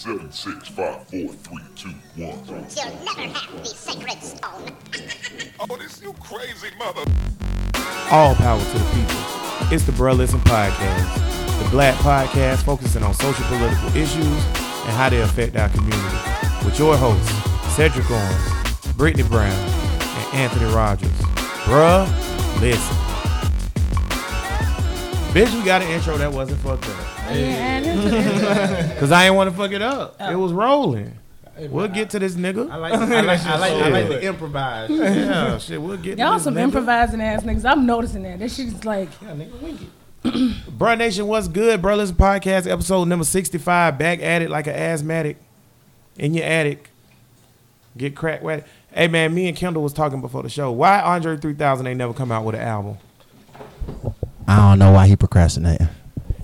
Seven, six, five, four, three, two, one. You'll never have the sacred stone. Oh, this you crazy mother. All power to the people. It's the Bruh Listen Podcast, the black podcast focusing on social political issues and how they affect our community. With your hosts, Cedric Owens, Brittany Brown, and Anthony Rogers. Bruh, listen. Bitch, we got an intro that wasn't fucked up. Cause I ain't want to fuck it up. Oh. It was rolling. We'll get to this nigga. I like, I like, I like, I like to improvise. Yeah, Yeah, shit, we'll get to Y'all this some nigga. improvising ass niggas. I'm noticing that. This That shit's like, Yeah, nigga, wink it. Bruh Nation, what's good? Bruh Listen Podcast, episode number 65. Back at it like an asthmatic in your attic. Get cracked with it. Hey, man, me and Kendall was talking before the show. Why Andre 3000 ain't never come out with an album? I don't know why he procrastinating.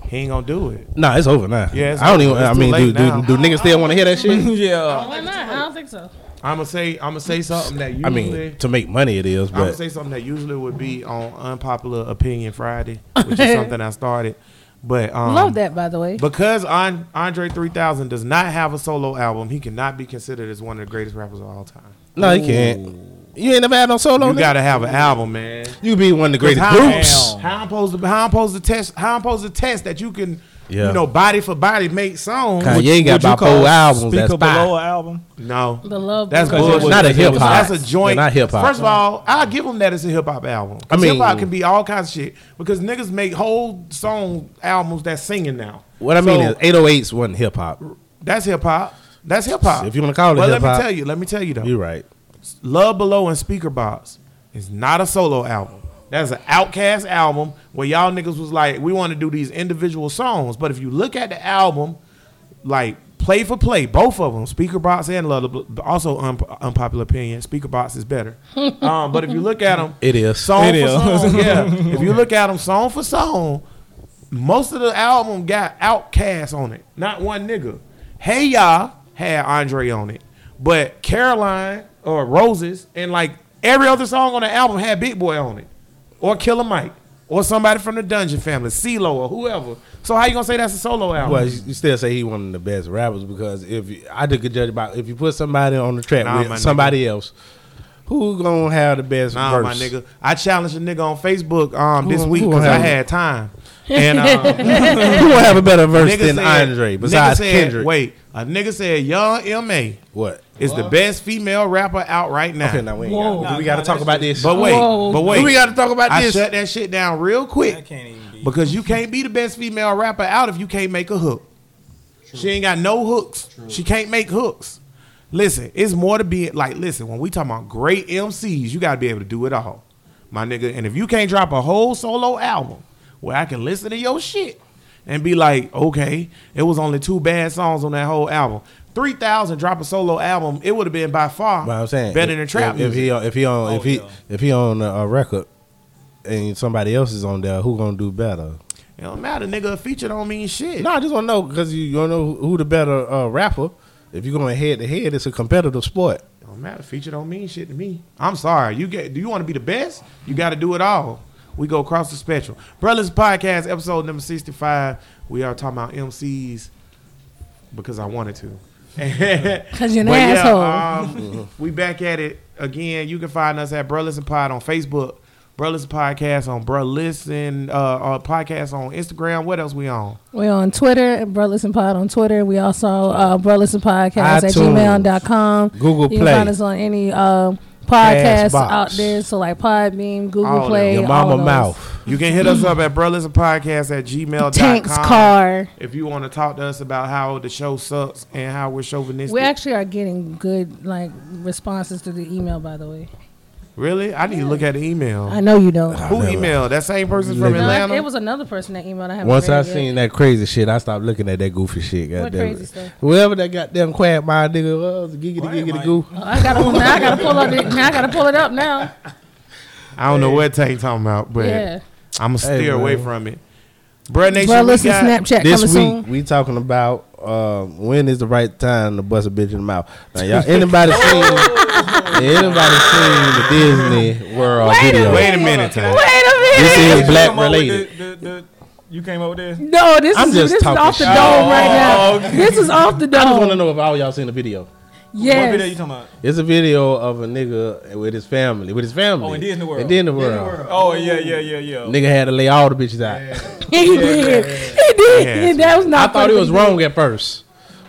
He ain't gonna do it. Nah, it's over now. Yeah, it's I don't over. even. It's I mean, late do, do, do niggas still want to hear that shit? yeah. why not? I don't think so. I'm gonna say I'm gonna say something that usually I mean, to make money it is, I'm gonna say something that usually would be on Unpopular Opinion Friday, which is something I started. But um, Love that, by the way. Because Andre 3000 does not have a solo album, he cannot be considered as one of the greatest rappers of all time. no, he can't. You ain't never had no solo. You nigga? gotta have an album, man. You be one of the greatest how, groups. How I'm supposed to how I'm supposed to test how I'm supposed to test that you can Yeah. you know body for body make songs. Kanye ain't got Would you about call four albums. That's Speaker five. Below an album? No. The love. That's bullshit. Not a hip hop. That's a joint. Yeah, not hip hop. First of all, I'll give them that it's a hip hop album. I mean- hip hop can be all kinds of shit because niggas make whole song albums that's singing now. What I mean is, 808s wasn't hip hop. that's hip hop. That's hip hop. If you wanna call it well, let hip-hop. me tell you. Let me tell you though. You're right. Love Below and Speakerboxxx is not a solo album. That's an OutKast album where y'all niggas was like, we want to do these individual songs. But if you look at the album, like play for play, both of them, Speakerboxxx and Love, but also un- unpopular opinion, Speaker Box is better. um, but if you look at them, It is. song It for is. song, yeah. If you look at them song for song, most of the album got OutKast on it, not one nigga. Hey y'all had Andre on it, but Caroline or Roses and like every other song on the album had Big Boi on it, or Killer Mike, or somebody from the Dungeon family, CeeLo or whoever. So how you gonna say that's a solo album? Well, you still say he one of the best rappers because if you, I a judge about if you put somebody on the track Nah, with somebody else, who gonna have the best Nah, verse? my nigga. I challenged a nigga on Facebook um this week because I had time. And um, who gonna have a better verse nigga than said- Andre besides said- Kendrick? Wait, a nigga said Young M.A. what? is the best female rapper out right now. Okay, now we ain't Whoa. we got to talk about this. But wait, Whoa. but wait. we got to talk about I this. shut that shit down real quick That can't even be. because you can't be the best female rapper out if you can't make a hook. She ain't got no hooks. She can't make hooks. Listen, it's more to be like. Listen, when we talking about great MCs, you got to be able to do it all, my nigga. And if you can't drop a whole solo album where I can listen to your shit and be like, okay, it was only two bad songs on that whole album. Three thousand drop a solo album, it would have been by far But I'm saying better if, than trap If, if he if he on if Oh, he yeah. if he on a, a record and somebody else is on there, who gonna do better? It don't matter, nigga. A feature don't mean shit. No, I just want to know because you don't know who the better uh, rapper. If you're going head to head, it's a competitive sport. It don't matter. Feature don't mean shit to me. I'm sorry. You get. Do you want to be the best? You got to do it all. We go across the spectrum. Brothers Podcast, episode number sixty-five. We are talking about MCs because I wanted to. Because you're an But asshole. um, we back at it again. You can find us at Bro Listen Pod on Facebook, Bro Listen Podcast on Bro Listen, uh, uh, podcast on Instagram. What else we on? We're on Twitter, Bro Listen Pod on Twitter. We also, uh, Bro Listen Podcast at iTunes, gmail.com. Google You can find us on any uh, podcasts out there. So, like Podbean, Google All. Play. Your mama mouth. You can hit us up at Bro Listen Podcast at gmail.com. Tank's car. If you want to talk to us about how the show sucks and how we're chauvinistic. We actually are getting good like responses to the email, by the way. Really? I need to look at the email. I know you don't. Who emailed? That same person from Look. No, Atlanta? it was another person that emailed. I haven't Once I read yet. seen that crazy shit, I stopped looking at that goofy shit. What goddamn crazy it. stuff? Whoever that goddamn quagmire nigga was, giggity giggity goo. Oh, I gotta now. I gotta pull up. The, now I gotta pull it up now. I don't know what Tank talking about, but Yeah. I'm going to Hey, steer bro. away from it. Bruh Nation, Bro, we listen, got, Snapchat This coming week soon. we talking about um, when is the right time to bust a bitch in the mouth. Now y'all, anybody seen anybody seen the Disney World video? Wait a minute, Tank. Wait a minute. This is black Come on with related. The, the, the, You came up with this? No, this I'm is just this is off the shit. dome right now. Oh, okay. This is off the dome. I just want to know if all y'all seen the video. What video you Yes. talking about? It's a video of a nigga with his family, with his family. Oh, in Disney World. In Disney World. Oh yeah, yeah, yeah, yeah. Nigga had to lay all the bitches out. He did. He did. That was not. I thought funny, he was wrong at first,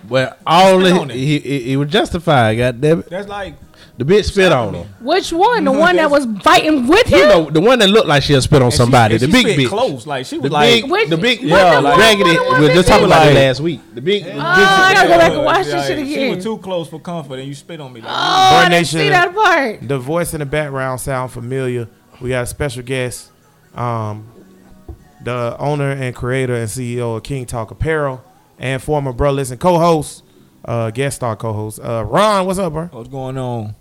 but all Spit of it, it. he, he he was justified. God damn it, That's like the bitch spit on him. Which one? The one that was fighting with You him? know, the one that looked like she'll spit on and she- somebody, the she big bitch. close, like she The was like. big, Which- the big, yeah, the- like raggedy. what- what We were just big talking about bitch? it last week. The big, the Oh, I gotta go back and watch Yeah, this shit again. She was too close for comfort, and you spit on me. Like, Oh, I Bird didn't see that part. The voice in the background sound familiar. We got a special guest, um, the owner and creator and CEO of King Talk Apparel, and former Bro Listen co-host, uh, guest star co-host, uh, Ron. What's up, bro? what's going on?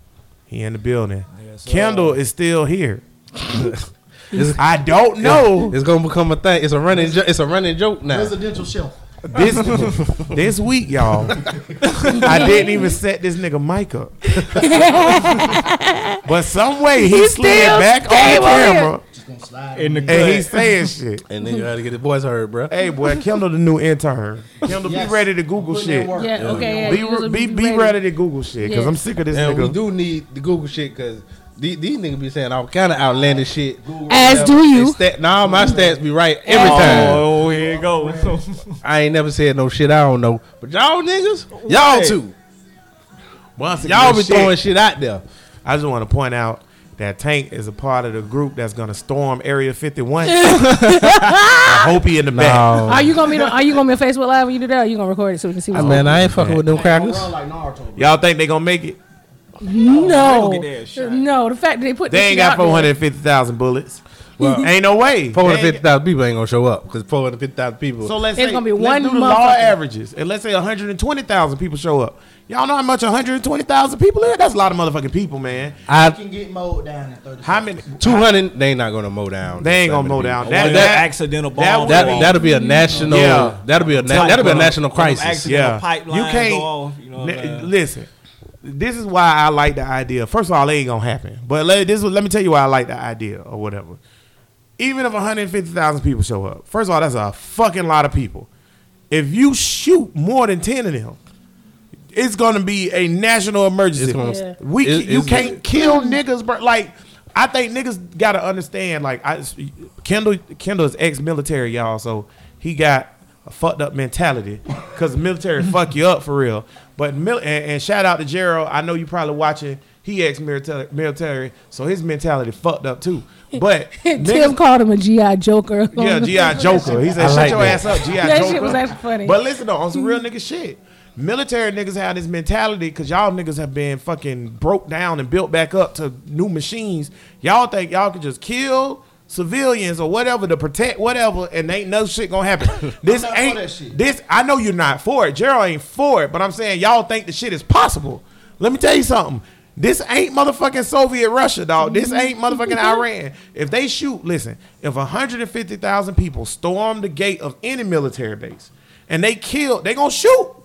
He in the building. Yes. Kendall uh, is still here. I don't know It's gonna become a thing. It's a running. Jo- it's a running joke now. Residential shelf. this this week, y'all. I didn't even set this nigga mic up, but some way he, He slid back on the came here. camera Just gonna slide. In the and cut. he's saying shit. And then you gotta get the voice heard, bro. Hey, boy, Kendall the new intern. Kendall, Yes. be ready to Google shit. work. Yeah. Okay. Yeah, Be, you was- re- be, be ready to Google shit because Yeah. I'm sick of this And we do need the Google shit because these, these niggas be saying all kind of outlandish shit. As do you. Stat, nah, my stats be right every oh, time. Oh, here you go. I ain't never said no shit I don't know. But y'all niggas, y'all too. Once Y'all be shit, throwing shit out there. I just want to point out that Tank is a part of the group that's gonna storm Area 51. I hope he in the back. Are you gonna be? Are you gonna be on Facebook Live when you do that? Or are you gonna record it so we can see? I What's mean, I ain't fucking with them crackers. run like Naruto. Y'all think they gonna make it? no, gonna get their shot. no. The fact that they put They this ain't got 450,000 bullets. Well, ain't no way. Four hundred They fifty ain't- thousand people ain't gonna show up because four hundred fifty thousand people. So let's It's say, gonna be let's one do the law averages, and let's say 120,000 people show up. Y'all know how much 120,000 people is? That's a lot of motherfucking people, man. I I can get mowed down in 30 How many? two hundred. They ain't not gonna mow down. They ain't gonna mow down. people. That- That, that- accidental bomb. that- That that'll be a national. Yeah. That'll be a na- that'll be a national crisis. accidental Yeah, pipeline you can't. Go off, you know what I'm listen, this is why I like the idea. First of all, it ain't gonna happen. But let, this, let me tell you why I like the idea or whatever. Even if 150,000 people show up, first of all, that's a fucking lot of people. If you shoot more than 10 of them, it's gonna be a national emergency. It's gonna- Yeah. We It- you can't kill niggas, bro. Like I think niggas gotta understand. Like I, Kendall, Kendall is ex-military, y'all. So he got a fucked up mentality because the military fuck you up for real. But mil- and, and shout out to Gerald. I know you probably watching. He ex-military, military, so his mentality fucked up too. But Tim niggas, called him a GI Joker. yeah, GI Joker. He said, I "Shut like your that. ass up, GI Joker." That shit was actually funny. But listen though, on some real nigga shit. Military niggas have this mentality because y'all niggas have been fucking broke down and built back up to new machines. Y'all think y'all can just kill civilians or whatever to protect whatever, and ain't no shit gonna happen. This ain't that shit. this. I know you're not for it. Gerald ain't for it, but I'm saying y'all think the shit is possible. Let me tell you something. This ain't motherfucking Soviet Russia, dog. This ain't mm-hmm. motherfucking Iran. If they shoot, listen, if 150,000 people storm the gate of any military base and they kill, they gonna shoot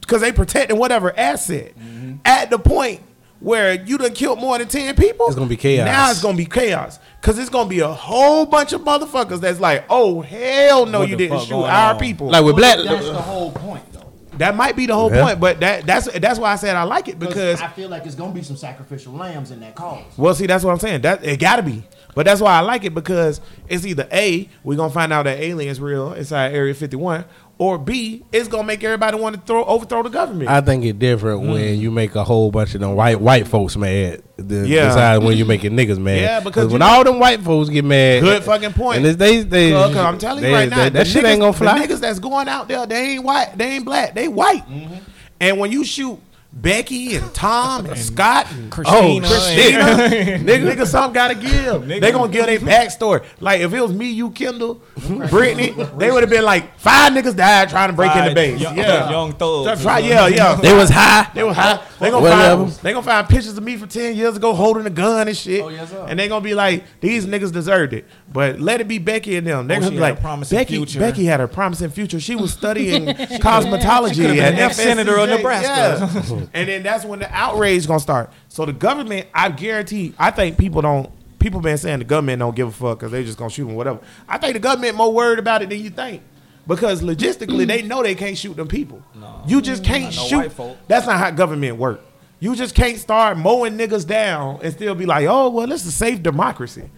because they protecting whatever asset. Mm-hmm. At the point where you done killed more than 10 people, It's gonna be chaos. Now it's gonna be chaos. Cause it's gonna be a whole bunch of motherfuckers that's like, oh hell no, What you didn't shoot our on? people. Like with black. That's the whole point, though. That might be the whole Yeah. point, but that that's that's why I said I like it because I feel like it's gonna be some sacrificial lambs in that cause. well, see, that's what I'm saying. That it gotta be, but that's why I like it because it's either a we're gonna find out that aliens real inside Area 51, or b it's gonna make everybody want to throw overthrow the government. I think it's different when you make a whole bunch of them white white folks mad. The, Yeah. Besides when you making niggas mad. Yeah, because when know- all them white folks get mad. Good fucking point. And it's- they they. Cause, 'cause I'm telling you right now, they- the that shit ain't gonna fly. The niggas that's going out there, they ain't white, they ain't black, they white. Mm-hmm. And when you shoot Becky and Tom and Scott and Christina oh, Christina, and- nigga, nigga, something gotta give. They gonna give their backstory. Like if it was me, you, Kendall, Brittany, they would have been like five niggas died trying to break in the base. Young, yeah, young thugs. That's right. Yeah, yeah. They was high. They were high. They gonna Whatever. find they gonna find pictures of me from ten years ago holding a gun and shit. Oh, yes, sir. and they gonna be like, these niggas deserved it. But let it be Becky and them. They're Oh, gonna be like, promising Becky. future. Becky had a promising future. She was studying cosmetology been at next FSCJ. senator of Nebraska. Yeah. Mm. and then that's when the outrage is gonna start. So the government, I guarantee, I think people don't people been saying the government don't give a fuck because they just gonna shoot them whatever. I think the government more worried about it than you think. Because logistically, they know they can't shoot them people. You just can't no shoot. That's not how government work. You just can't start mowing niggas down and still be like, oh well, this is a safe democracy.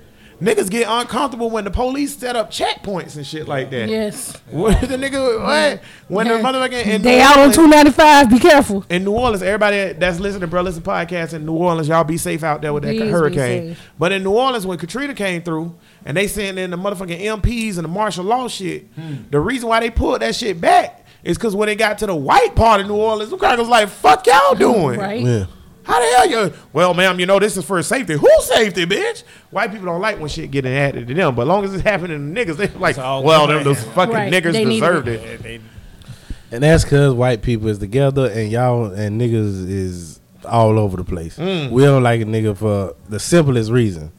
Niggas get uncomfortable when the police set up checkpoints and shit like that. Yes. What the nigga? What? When the motherfucking in They New out on two ninety five. Be careful. in New Orleans, everybody that's listening to Bro Listen podcast in New Orleans, y'all be safe out there with that Please hurricane. But in New Orleans, when Katrina came through and they sent in the motherfucking MPs and the martial law shit, hmm. the reason why they pulled that shit back is because when they got to the white part of New Orleans, them crackers like, fuck y'all doing? Right. Yeah. How the hell you? Well, ma'am, you know this is for safety. Who safety, bitch? White people don't like when shit getting added to them, but long as it's happening to niggas, they like, all well, them those fucking Right. niggers They deserved it. it. They- And that's because white people is together and y'all and niggas is all over the place. Mm. We don't like a nigga for the simplest reason.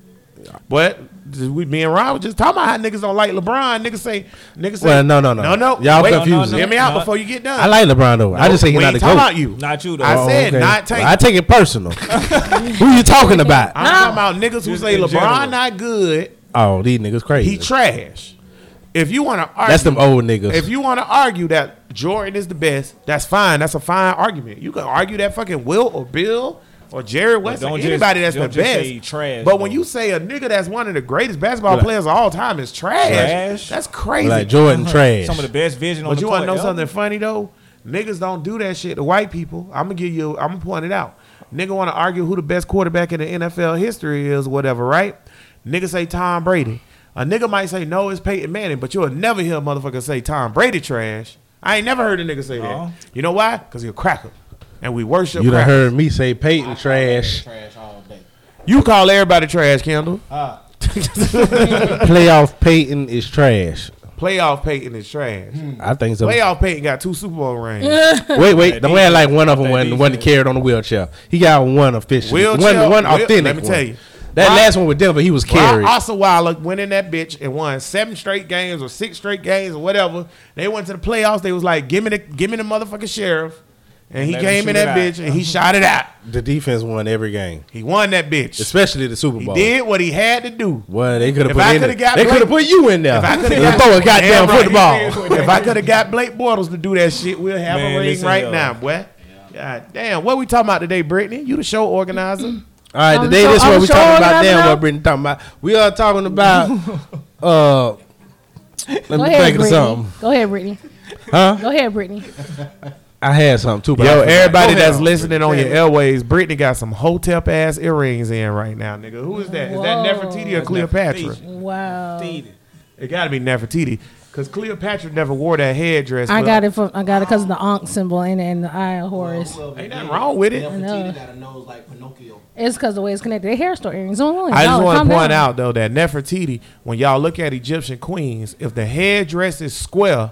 But we me and Ron was just talking about how niggas don't like LeBron. Niggas say niggas say Well, no, no, no. no no. Y'all Wait, confusing. Hear me out No. before you get done. I like LeBron though. I just say he's not ain't a talking goat. about you. Not you though. I Oh, said okay. not take. Well, I take it personal. Who you talking about? I'm talking about niggas who Just say in LeBron general. not good. Oh, these niggas crazy. He trash. If you want to argue, That's them old niggas. If you want to argue that Jordan is the best, that's fine. That's a fine argument. You can argue that fucking Will or Bill or Jerry West or don't just- anybody that's the best. trash, but when you say a nigga that's one of the greatest basketball Like- players of all time is trash, Trash? that's crazy. like Jordan uh-huh. trash. Some of the best vision on But the you want to know yo. something funny though? Niggas don't do that shit to white people. I'm gonna give you. I'm gonna point it out. Nigga want to argue who the best quarterback in the NFL history is, whatever, right? Nigga say Tom Brady. A nigga might say no, it's Peyton Manning, but you'll never hear a motherfucker say Tom Brady trash. I ain't never heard a nigga say that. Uh-huh. You know why? Because he a cracker, and we worship. you done crackers. heard me say Peyton trash. Trash all day. You call everybody trash, Kendall. Ah. Playoff Peyton is trash. Playoff Peyton is trash. Hmm. I think so. Playoff Peyton got two Super Bowl rings. Wait, wait. Don't act like one of them That wasn't, wasn't carried on the wheelchair. He got one official. Wheelchair- one, one wheel- authentic. let me one. tell you. That Rob- last one with Denver, he was carried. Brock Osweiler went in that bitch and won seven straight games or six straight games or whatever. They went to the playoffs. They was like, "Give me the, give me the motherfucking sheriff," and he Let came in that bitch out. and he shot it out. the defense won every game, He won that bitch. especially the Super Bowl. He did what he had to do. Well, they could have If put I in coulda it. got They could have put you in there. If I coulda got- throw a goddamn Damn right. football. If I could have got Blake Bortles to do that shit, we'll have Man, a ring right yo. now, boy. God damn, what we talking about today, Brittany? You the show organizer. All right, I'm today so- this is what we sure talking about. Damn, now. what Brittany talking about? We are talking about. uh, let Go me ahead, think of something. Go ahead, Brittany. Huh? Go ahead, Brittany. I had something too. But Yo, everybody that's ahead. listening on your airways, Brittany got some hotel ass earrings in right now, nigga. Who is that? Is that Whoa. Nefertiti or Cleopatra? Nefertiti. Wow. It. It got to be Nefertiti, because Cleopatra never wore that headdress. I but- got it from I got it because of the Ankh symbol in it and the eye of Horus. Ain't nothing wrong with it. Nefertiti got a nose like Pinocchio. It's because the way it's connected. They hair store earrings. Don't worry. I just Y'all want calm to point down. out though that Nefertiti, when y'all look at Egyptian queens, if the headdress is square,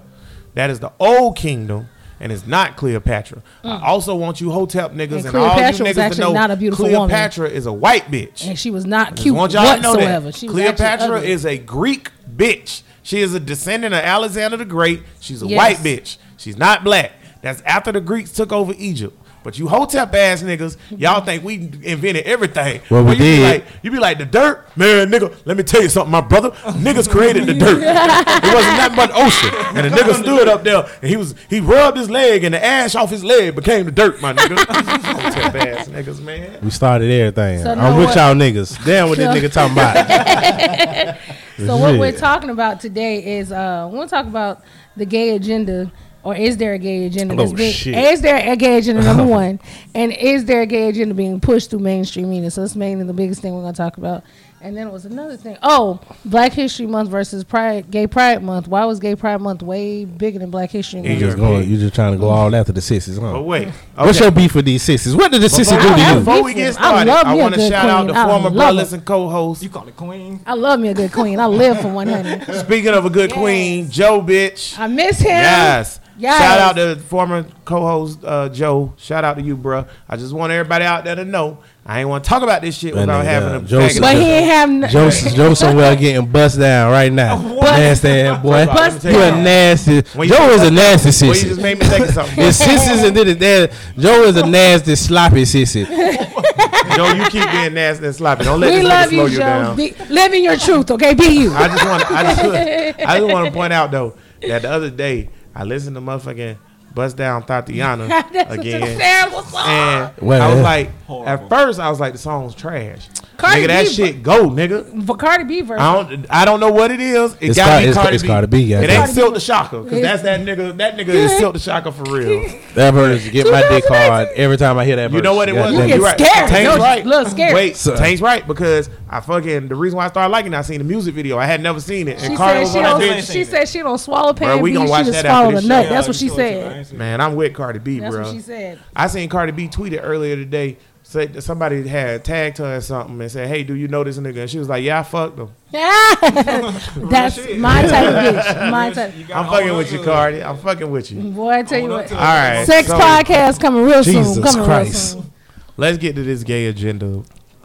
that is the old kingdom. And it's not Cleopatra. I also want you Hotep niggas Mm. And and, all you niggas to know not a beautiful woman. Cleopatra is a white bitch. And she was not cute want y'all whatsoever. that. She Cleopatra is a Greek bitch. She is a descendant of Alexander the Great. She's a Yes. white bitch. She's not black. That's after the Greeks took over Egypt. But you Hotep ass niggas, y'all think we invented everything. Well, we you Be like, you be like the dirt, man, nigga. Let me tell you something, my brother. Niggas created the dirt. it wasn't nothing but ocean. And the nigga stood up there and he was he rubbed his leg and the ash off his leg became the dirt, my nigga. Hotep ass niggas, man. We started everything. So I'm now with what- y'all niggas. Damn what this nigga talking about. So what we're talking about today is uh we'll talk about the gay agenda or is there a gay agenda oh, that's Oh, being shit. is there a gay agenda number one and is there a gay agenda being pushed through mainstream media so that's mainly the biggest thing we're going to talk about and then it was another thing oh black history month versus pride gay pride month why was gay pride month way bigger than black history Month? You month just going. You just trying to go all after the sissies, huh? But wait. What's your beef with these sissies? What did the sissies do to you? before we get I started, love I, want to good shout out queen. the I former love brothers her. and co-hosts. You call it queen. I love me a good queen I live for one honey Speaking of a good Yes. queen, Joe bitch. I miss him Yes. Yes. Shout out to former co-host uh, Joe. Shout out to you, bruh. I just want everybody out there to know I ain't want to talk about this shit That without nigga, having a Joseph- but he ain't have n- Joe, Joe somewhere getting bust down right now. Nasty ass boy. Bust You a nasty. When Joe is a nasty Well, you just made me think of something. It's sissies and then it's that. Joe is a nasty sloppy sissy. Joe, you keep being nasty and sloppy. Don't let we this nigga love slow you, you down. Be, live in your truth, okay? Be you. I just want I just, I just want to point out though that the other day I listened to motherfucking Bust Down Thotiana That's such a again. song. And Well, I was yeah. like, at first I was like, the song's trash. Cardi nigga, that B, shit go, nigga. For Cardi B version. I don't, I don't know what it is. It It's got Car- to be it's- Cardi it's B. Cardi B, yeah. It ain't Cardi Silk the Shocker because that's that nigga. That nigga is Silk the Shocker for real. That verse get my dick hard every time I hear that. You know what it was? You You get right. scared. Tank's Don't right. Look scared. Wait, So- Tank's right because I fucking the reason why I started liking it, I seen the music video. I had never seen it. And She Cardi said was she on that don't. bitch. ain't She seen said she don't swallow Bro, pan we B. gonna She watch just that after swallow this the nut. show. That's what she said. said. Man, I'm with Cardi B, That's bro. what she said. I seen Cardi B tweeted earlier today. Said somebody had tagged her or something and said, "Hey, do you know this nigga?" And she was like, "Yeah, I fucked him." That's my type of bitch. My type. I'm fucking with you, Cardi. I'm fucking with you. Boy, I tell you what. All right, Sex so podcast coming real Jesus soon. Coming Christ. real soon. Let's get to this gay agenda.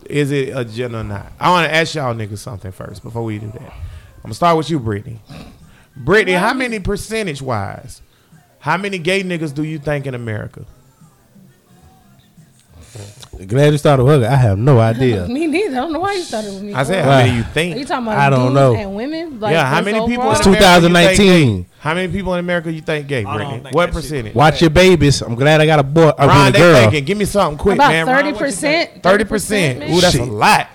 Is it agenda or not? I want to ask y'all niggas something first before we do that. I'm gonna start with you, Brittany. Brittany, how many percentage wise, how many gay niggas do you think in America? Glad you started with her. I have no idea. Me neither. I don't know why you started with me. I said, for. how many you Are you think? talking about I don't dudes know. and women? Like, yeah, how just many people? overall? In It's America you think 2019. gay? How many people in America you think gay, don't Brittany? think What that shit- percentage? Watch your babies. I'm glad I got a boy. I Ron, mean, a they girl. thinking. Give me something quick, About man. Ron, thirty what you percent. think? Thirty percent. Ooh, that's a Shit. lot.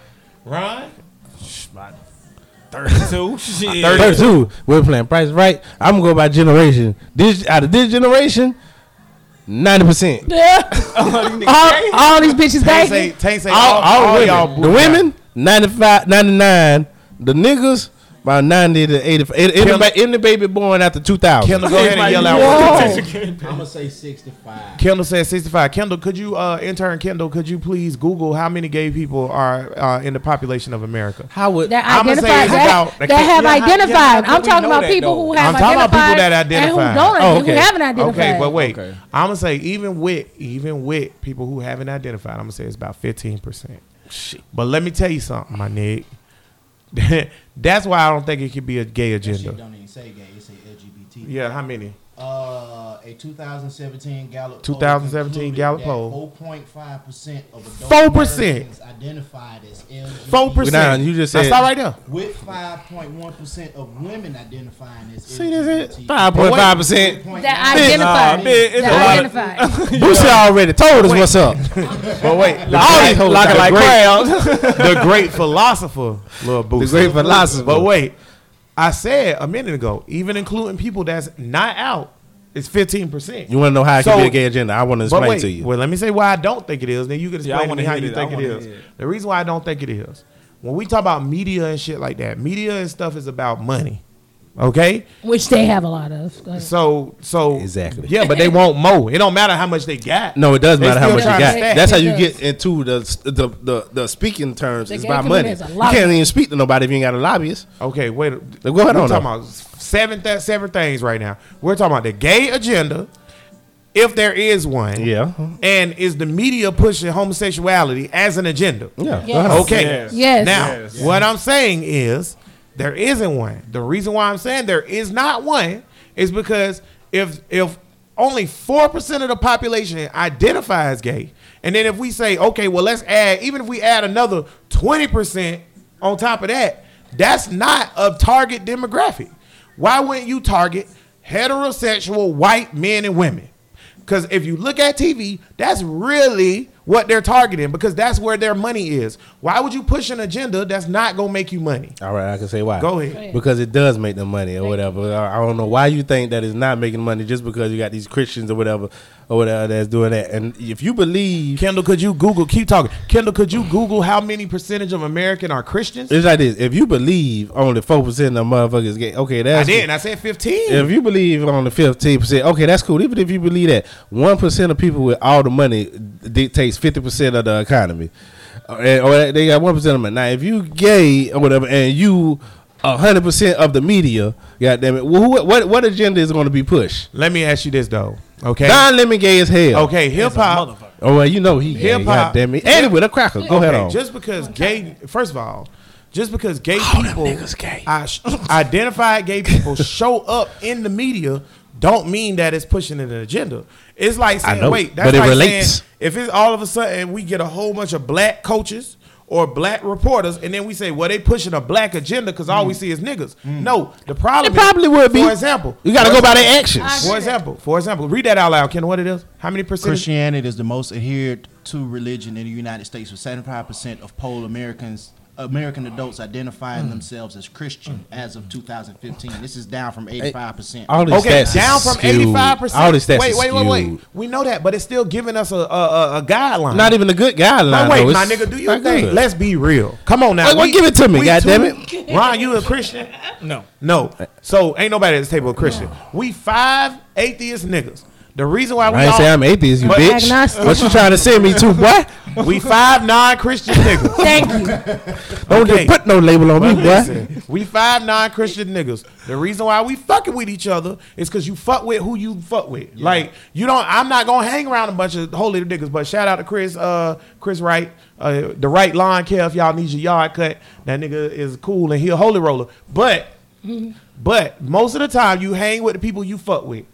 Ron, 32. Shit. 32. We're playing Price Right. I'm gonna go by generation. This out of this generation, ninety percent. Yeah. all, all these bitches Tank gay. say, Tank say, All, all, all, all y'all the women, 95, 99. The niggas, about 90 to 85. Any, anybody, any baby born after 2000. Kendall, go ahead and yell out. Whoa. what you think. I'm gonna say 65. Kendall said 65. Kendall, could you, uh, intern Kendall, could you please Google how many gay people are uh, in the population of America? How would That I'ma say it's that, about- that have Yeah, how- yeah, identified. I'm talking about people though? who have I'm talking about identified people that identify. and who don't Oh, who okay. haven't identified. Okay, but wait. Okay. I'm gonna say even with even with people who haven't identified, I'm gonna say it's about 15 percent. But let me tell you something, my nigga. That's why I don't think it could be a gay agenda. don't even say gay. It say LGBT. Yeah, how many? Uh, a 2017 Gallup. poll 2017 concluded Gallup poll. 4.5 percent of adult 4%. Americans identified as LGBT. Four percent. Nah, you just Now said- stop right there. With 5.1 percent of women identifying as See this LGBT. it? 5.5%. That identified. Nah, bitch, that lot of- identified. Boosie already told us what's up. But wait, the All great, these hoes Locking got like great- the great philosopher, little Boosie. The great philosopher. But wait, I said a minute ago, even including people that's not out, it's 15 percent. You want to know how it So- can be a gay agenda? I want to explain wait, to you. well, let me say why I don't think it is. Then you can explain to wanna me how you it. Think it wanna is. hear it. The reason why I don't think it is, when we talk about media and shit like that, media and stuff is about money. Okay, Which they have a lot of. Go so so Exactly. Yeah, but they won't mow. It don't matter how much they got. No, it does They matter how much you got. That's how you get into the the the, the speaking terms. The It's gay about money. has a You can't even speak to nobody if you ain't got a lobbyist. Okay, wait. Go ahead We're on, talking though. about seven th- seven things right now. We're talking about the gay agenda, if there is one. Yeah. And is the media pushing homosexuality as an agenda? Yeah. Yes. Okay. Yes. Yes. Now, Yes. what I'm saying is there isn't one. The reason why I'm saying there is not one is because if if only four percent of the population identifies gay, and then if we say, okay, well let's add, even if we add another twenty percent on top of that, that's not a target demographic. Why wouldn't you target heterosexual white men and women? Because if you look at TV, that's really what they're targeting because that's where their money is. Why would you push an agenda that's not gonna make you money? All right, I can say why. Go ahead. Because it does make them money or whatever. I I don't know why you think that it's not making money just because you got these Christians or whatever or whatever that's doing that. And if you believe Kendall, could you Google? Keep talking. Kendall, could you Google how many percentage of American are Christians? it's like this, if you believe only four percent of motherfuckers gay, okay, that's I didn't. I said fifteen. If you believe on the fifteen percent, okay, that's cool. Even if you believe that one percent of people with all the money dictates fifty percent of the economy, Uh, or they got one percent of money. Now, if you gay or whatever, and you hundred percent of the media, goddamn it, well, who, what what agenda is going to be pushed? Let me ask you this though. Okay. Don Lemon gay as hell. Okay. Hip hop. Motherfucker. Oh well, you know he gay. Hip hop. Goddamn it. And with a cracker. Go ahead on. Just because gay, first of all, just because gay people niggas gay. I identified gay people show up in the media, don't mean that it's pushing an agenda. It's like saying, know, wait, that's but it like relates. saying if it's all of a sudden we get a whole bunch of black coaches or black reporters, and then we say, well, they pushing a black agenda because all we mm. see is niggas. Mm. No, the problem It probably is, would be. For example, You got to for go by example- their actions. For example, for example, read that out loud, Ken. What it is? How many percent? Christianity is the most adhered to religion in the United States, with 75% of poll Americans, American adults mm. identifying mm. themselves as Christian mm. as of 2015. This is down from 85%. All these Okay, stats down from eighty five percent. All these stats Wait, wait, wait, wait. We know that, but it's still giving us a a, a, a guideline. Not even a good guideline. Now, wait, though. my It's nigga, do you not think? good. Let's be real. Come on now. Wait, well, give it to me, we goddammit. two- Ron, you a Christian? No. No. So ain't nobody at this table a Christian. We five atheist niggas. The reason why we I ain't all, say I'm atheist, you But- bitch. Agnostic. What you trying to send me to, boy? we five non-Christian niggas. Thank you. Don't Okay. just put no label on me, But boy. listen, we five non-Christian niggas. The reason why we fucking with each other is because you fuck with who you fuck with. Like you don't. I'm not gonna hang around a bunch of holy niggas. But shout out to Chris, uh, Chris Wright, uh, the right lawn care. If y'all need your yard cut, that nigga is cool and he a holy roller. But, but most of the time you hang with the people you fuck with.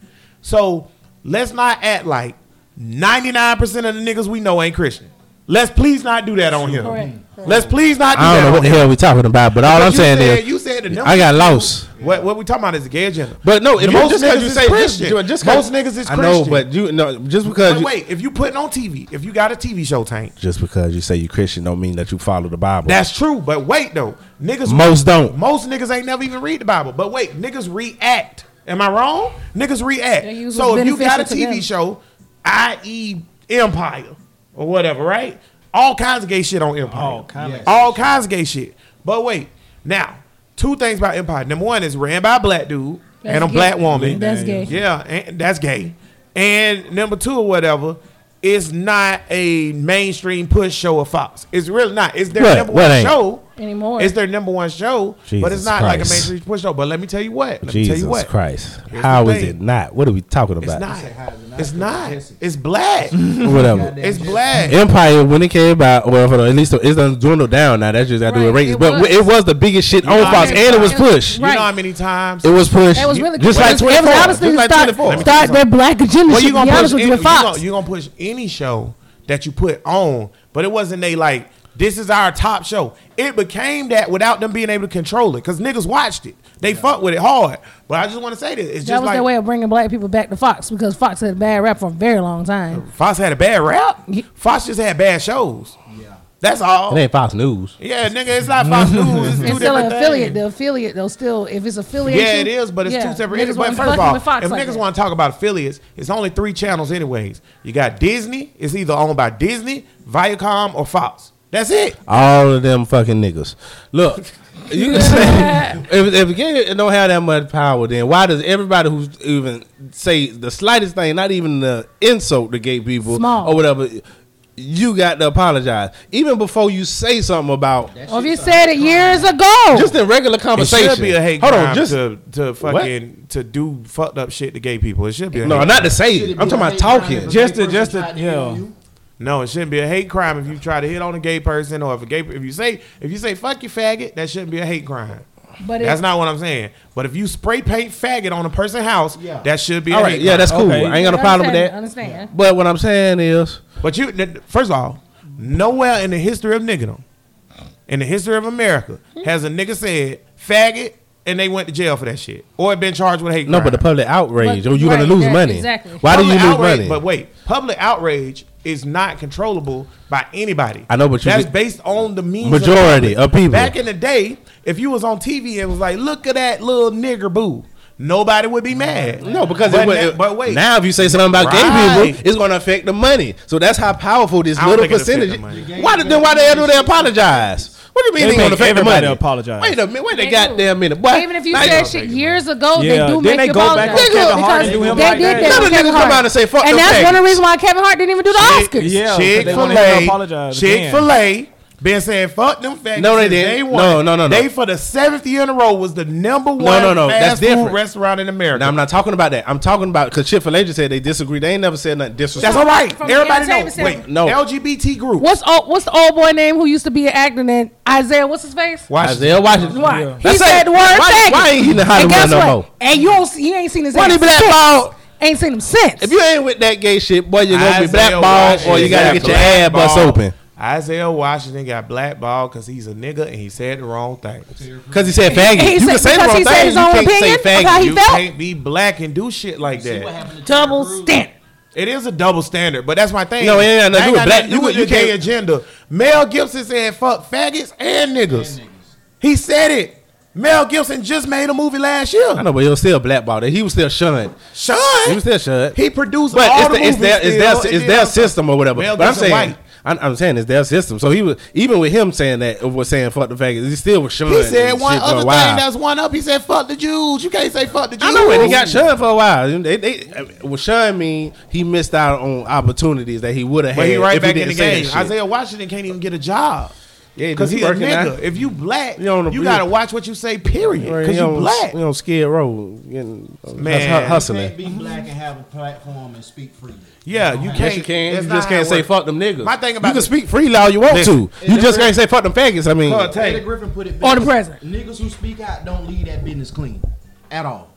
So let's not act like 99% of the niggas we know ain't Christian. Let's please not do that on here. Correct. Let's please not do I that don't know on what the hell we talking about, but all Because I'm saying said- is, you said the number I got two- lost. What what we talking about is a gay agenda. But no, if you most just because niggas you is say Christian. just, just Most niggas is Christian. I know, Christian. but you no, just because But you, wait, if you putting on TV, if you got a TV show tank, just because you say you Christian don't mean that you follow the Bible. that's true. But wait though, niggas Most don't. Most niggas ain't never even read the Bible. But wait, niggas react. Am I wrong? Niggas react. So if you got a TV show, i.e. Empire or whatever, right? All kinds of gay shit on Empire. All kinds of- All kinds of gay shit. But wait, now two things about Empire. Number one is ran by a black dude That's and a gay. black woman. That's gay. Yeah, and that's gay. And number two or whatever, it's not a mainstream push show of Fox. It's really not. It's their What? number What one ain't? show. Anymore. It's their number one show, but it's Jesus not like a Christ. mainstream push show. But let me tell you what. Let me Jesus tell you what. Christ, Here's how the is thing. it not? What are we talking about? It's about? not. It's not. It's black. Whatever. it's black. Empire when it came out, well, hold on, at least it's done dwindled down now. That's just got to do with Right, ratings, it but was. it was the biggest shit on Fox, and many it was times- pushed. You know Right. how many times It was pushed. It was really just good. like It was- twenty It was four. honestly Just like start, twenty four. start their black agenda. Well, shit, you gonna to be push honest with any, you, you Fox. gonna, you gonna push any show that you put on, but it wasn't they like this is our top show. It became that without them being able to control it because niggas watched it. They fuck with it hard. But I just want to say this: it's that just was like their way of bringing black people back to Fox because Fox had a bad rap for a very long time. Fox had a bad rap. Fox just had bad shows. Yeah, that's all. It ain't Fox News. Yeah, nigga, it's not Fox News. It's two It's still an affiliate. things. The affiliate, though, still, if it's affiliation. Yeah, it is, but it's yeah, two separate. niggas entities. But first of all, Fox if like niggas want to talk about affiliates, it's only three channels anyways. You got Disney. It's either owned by Disney, Viacom, or Fox. That's it. All of them fucking niggas. Look, you can say if if gay don't have that much power, then why does everybody who's even say the slightest thing, not even the insult to gay people Small. or whatever, you got to apologize even before you say something about Or if you said it years ago. just in regular conversation. It conversation. should be a hate Hold crime on, just to to fucking to do fucked up shit to gay people. It should be a no, hate not to say it. it I'm talking about hate talking. Just to- just to- tried hit yeah. You? No, it shouldn't be a hate crime if you try to hit on a gay person or if a gay if you say if you say fuck you faggot, that shouldn't be a hate crime. but That's it, not what I'm saying. But if you spray paint faggot on a person's house, Yeah. that should be a All hate yeah, crime. that's cool. Okay. I ain't got a problem with that. Understand. But what I'm saying is, But you, first of all, nowhere in the history of niggerdom, in the history of America, has a nigga said faggot and they went to jail for that shit or been charged with hate no, crime. but the public outrage, But- or you're right, gonna lose that- money. exactly. Why do you lose outrage- money? But wait, public outrage is not controllable by anybody. I know, but you that's based on the means Majority of, of people. Back in the day, if you was on TV and was like, "Look at that little nigger boo," nobody would be mad. No, because but, it, would- na- but wait, now if you say something about Right. gay people, it's going to affect the money. So that's how powerful this little it percentage. the. Why did then why they do they apologize? What do you mean They they going to make affect the everybody money? apologize. Wait a minute, wait a They goddamn do. minute, boy. Even if you Now said shit years ago, Yeah, they do then make they you go back apologize. on Kevin Hart and do him they like did that. that. None of with the Kevin niggas come out and say, "Fuck And that's one of the reasons why Kevin Hart didn't even do the Oscars. Yeah, 'cause Chick they Fil wanna hear A, apologize Chick again. Fil A, been saying fuck them faggots. No, they since didn't. Day No, no, no, no. They for the seventh year in a row was the number one no, no, fast that's food different. restaurant in America. Now I'm not talking about that. I'm talking about because Chick Fil A just said they disagree. They ain't never said nothing That's disrespectful. all right. From the Everybody entertainment knows. standpoint. Wait, No. LGBT group. What's old, what's the old boy name who used to be an actor then? Isaiah, what's his face? Watch Isaiah Washington. Right. He That's said it. the word Why, faggot. why ain't he in the And Hollywood guess no what? more? And you don't see, he ain't seen his Why ass he since. blackballed? Ain't seen him since. If you ain't with that gay shit, boy, you're gonna be Isaiah blackballed or you gotta get your ass bust blackballed. open. Isaiah Washington got blackballed because he's a nigga and he said the wrong thing. Cause he said faggot. He you said- can say the because wrong he said thing. his You own can't say opinion of faggot. you felt? can't be black and do shit like that. Double standard. It is a double standard, but that's my thing. No, it ain't nothing I to do with got black. nothing to do You- with you the gay can't- agenda. Mel Gibson said fuck faggots and niggas. He said it. Mel Gibson just made a movie last year. I know, but he was still blackballed. He was still shunned. Sean, He was still shunned. he produced But all it's, the the, it's movies their it's still, their and it's did their system or whatever. Mel but I'm saying white. I'm, I'm saying it's their system. So he was even with him saying that was saying fuck the faggots. He still was shunned. He said one shit for a other thing that's one up. He said fuck the Jews. You can't say fuck the Jews. I know it. He got shunned for a while. They, they, well, shun mean he missed out on opportunities that he would have had. But he right if back he in the didn't say game. Isaiah Washington can't even get a job. Yeah, Because he he's a working now. nigga. If you black, You on the you real- gotta watch what you say, period. Because He you on- black. He on Skid Row, getting, Man. hus- You hustling. can't be black and have a platform and speak freely. Yeah, you can't. Yes, you can. You just can't say fuck them niggas. My thing about you can the- speak freely all you want Listen. to. You just can't say fuck them faggots. I mean, Hold on, Tay. Eddie Griffin put it Best. Or the best. president. Niggas who speak out don't leave that business clean at all.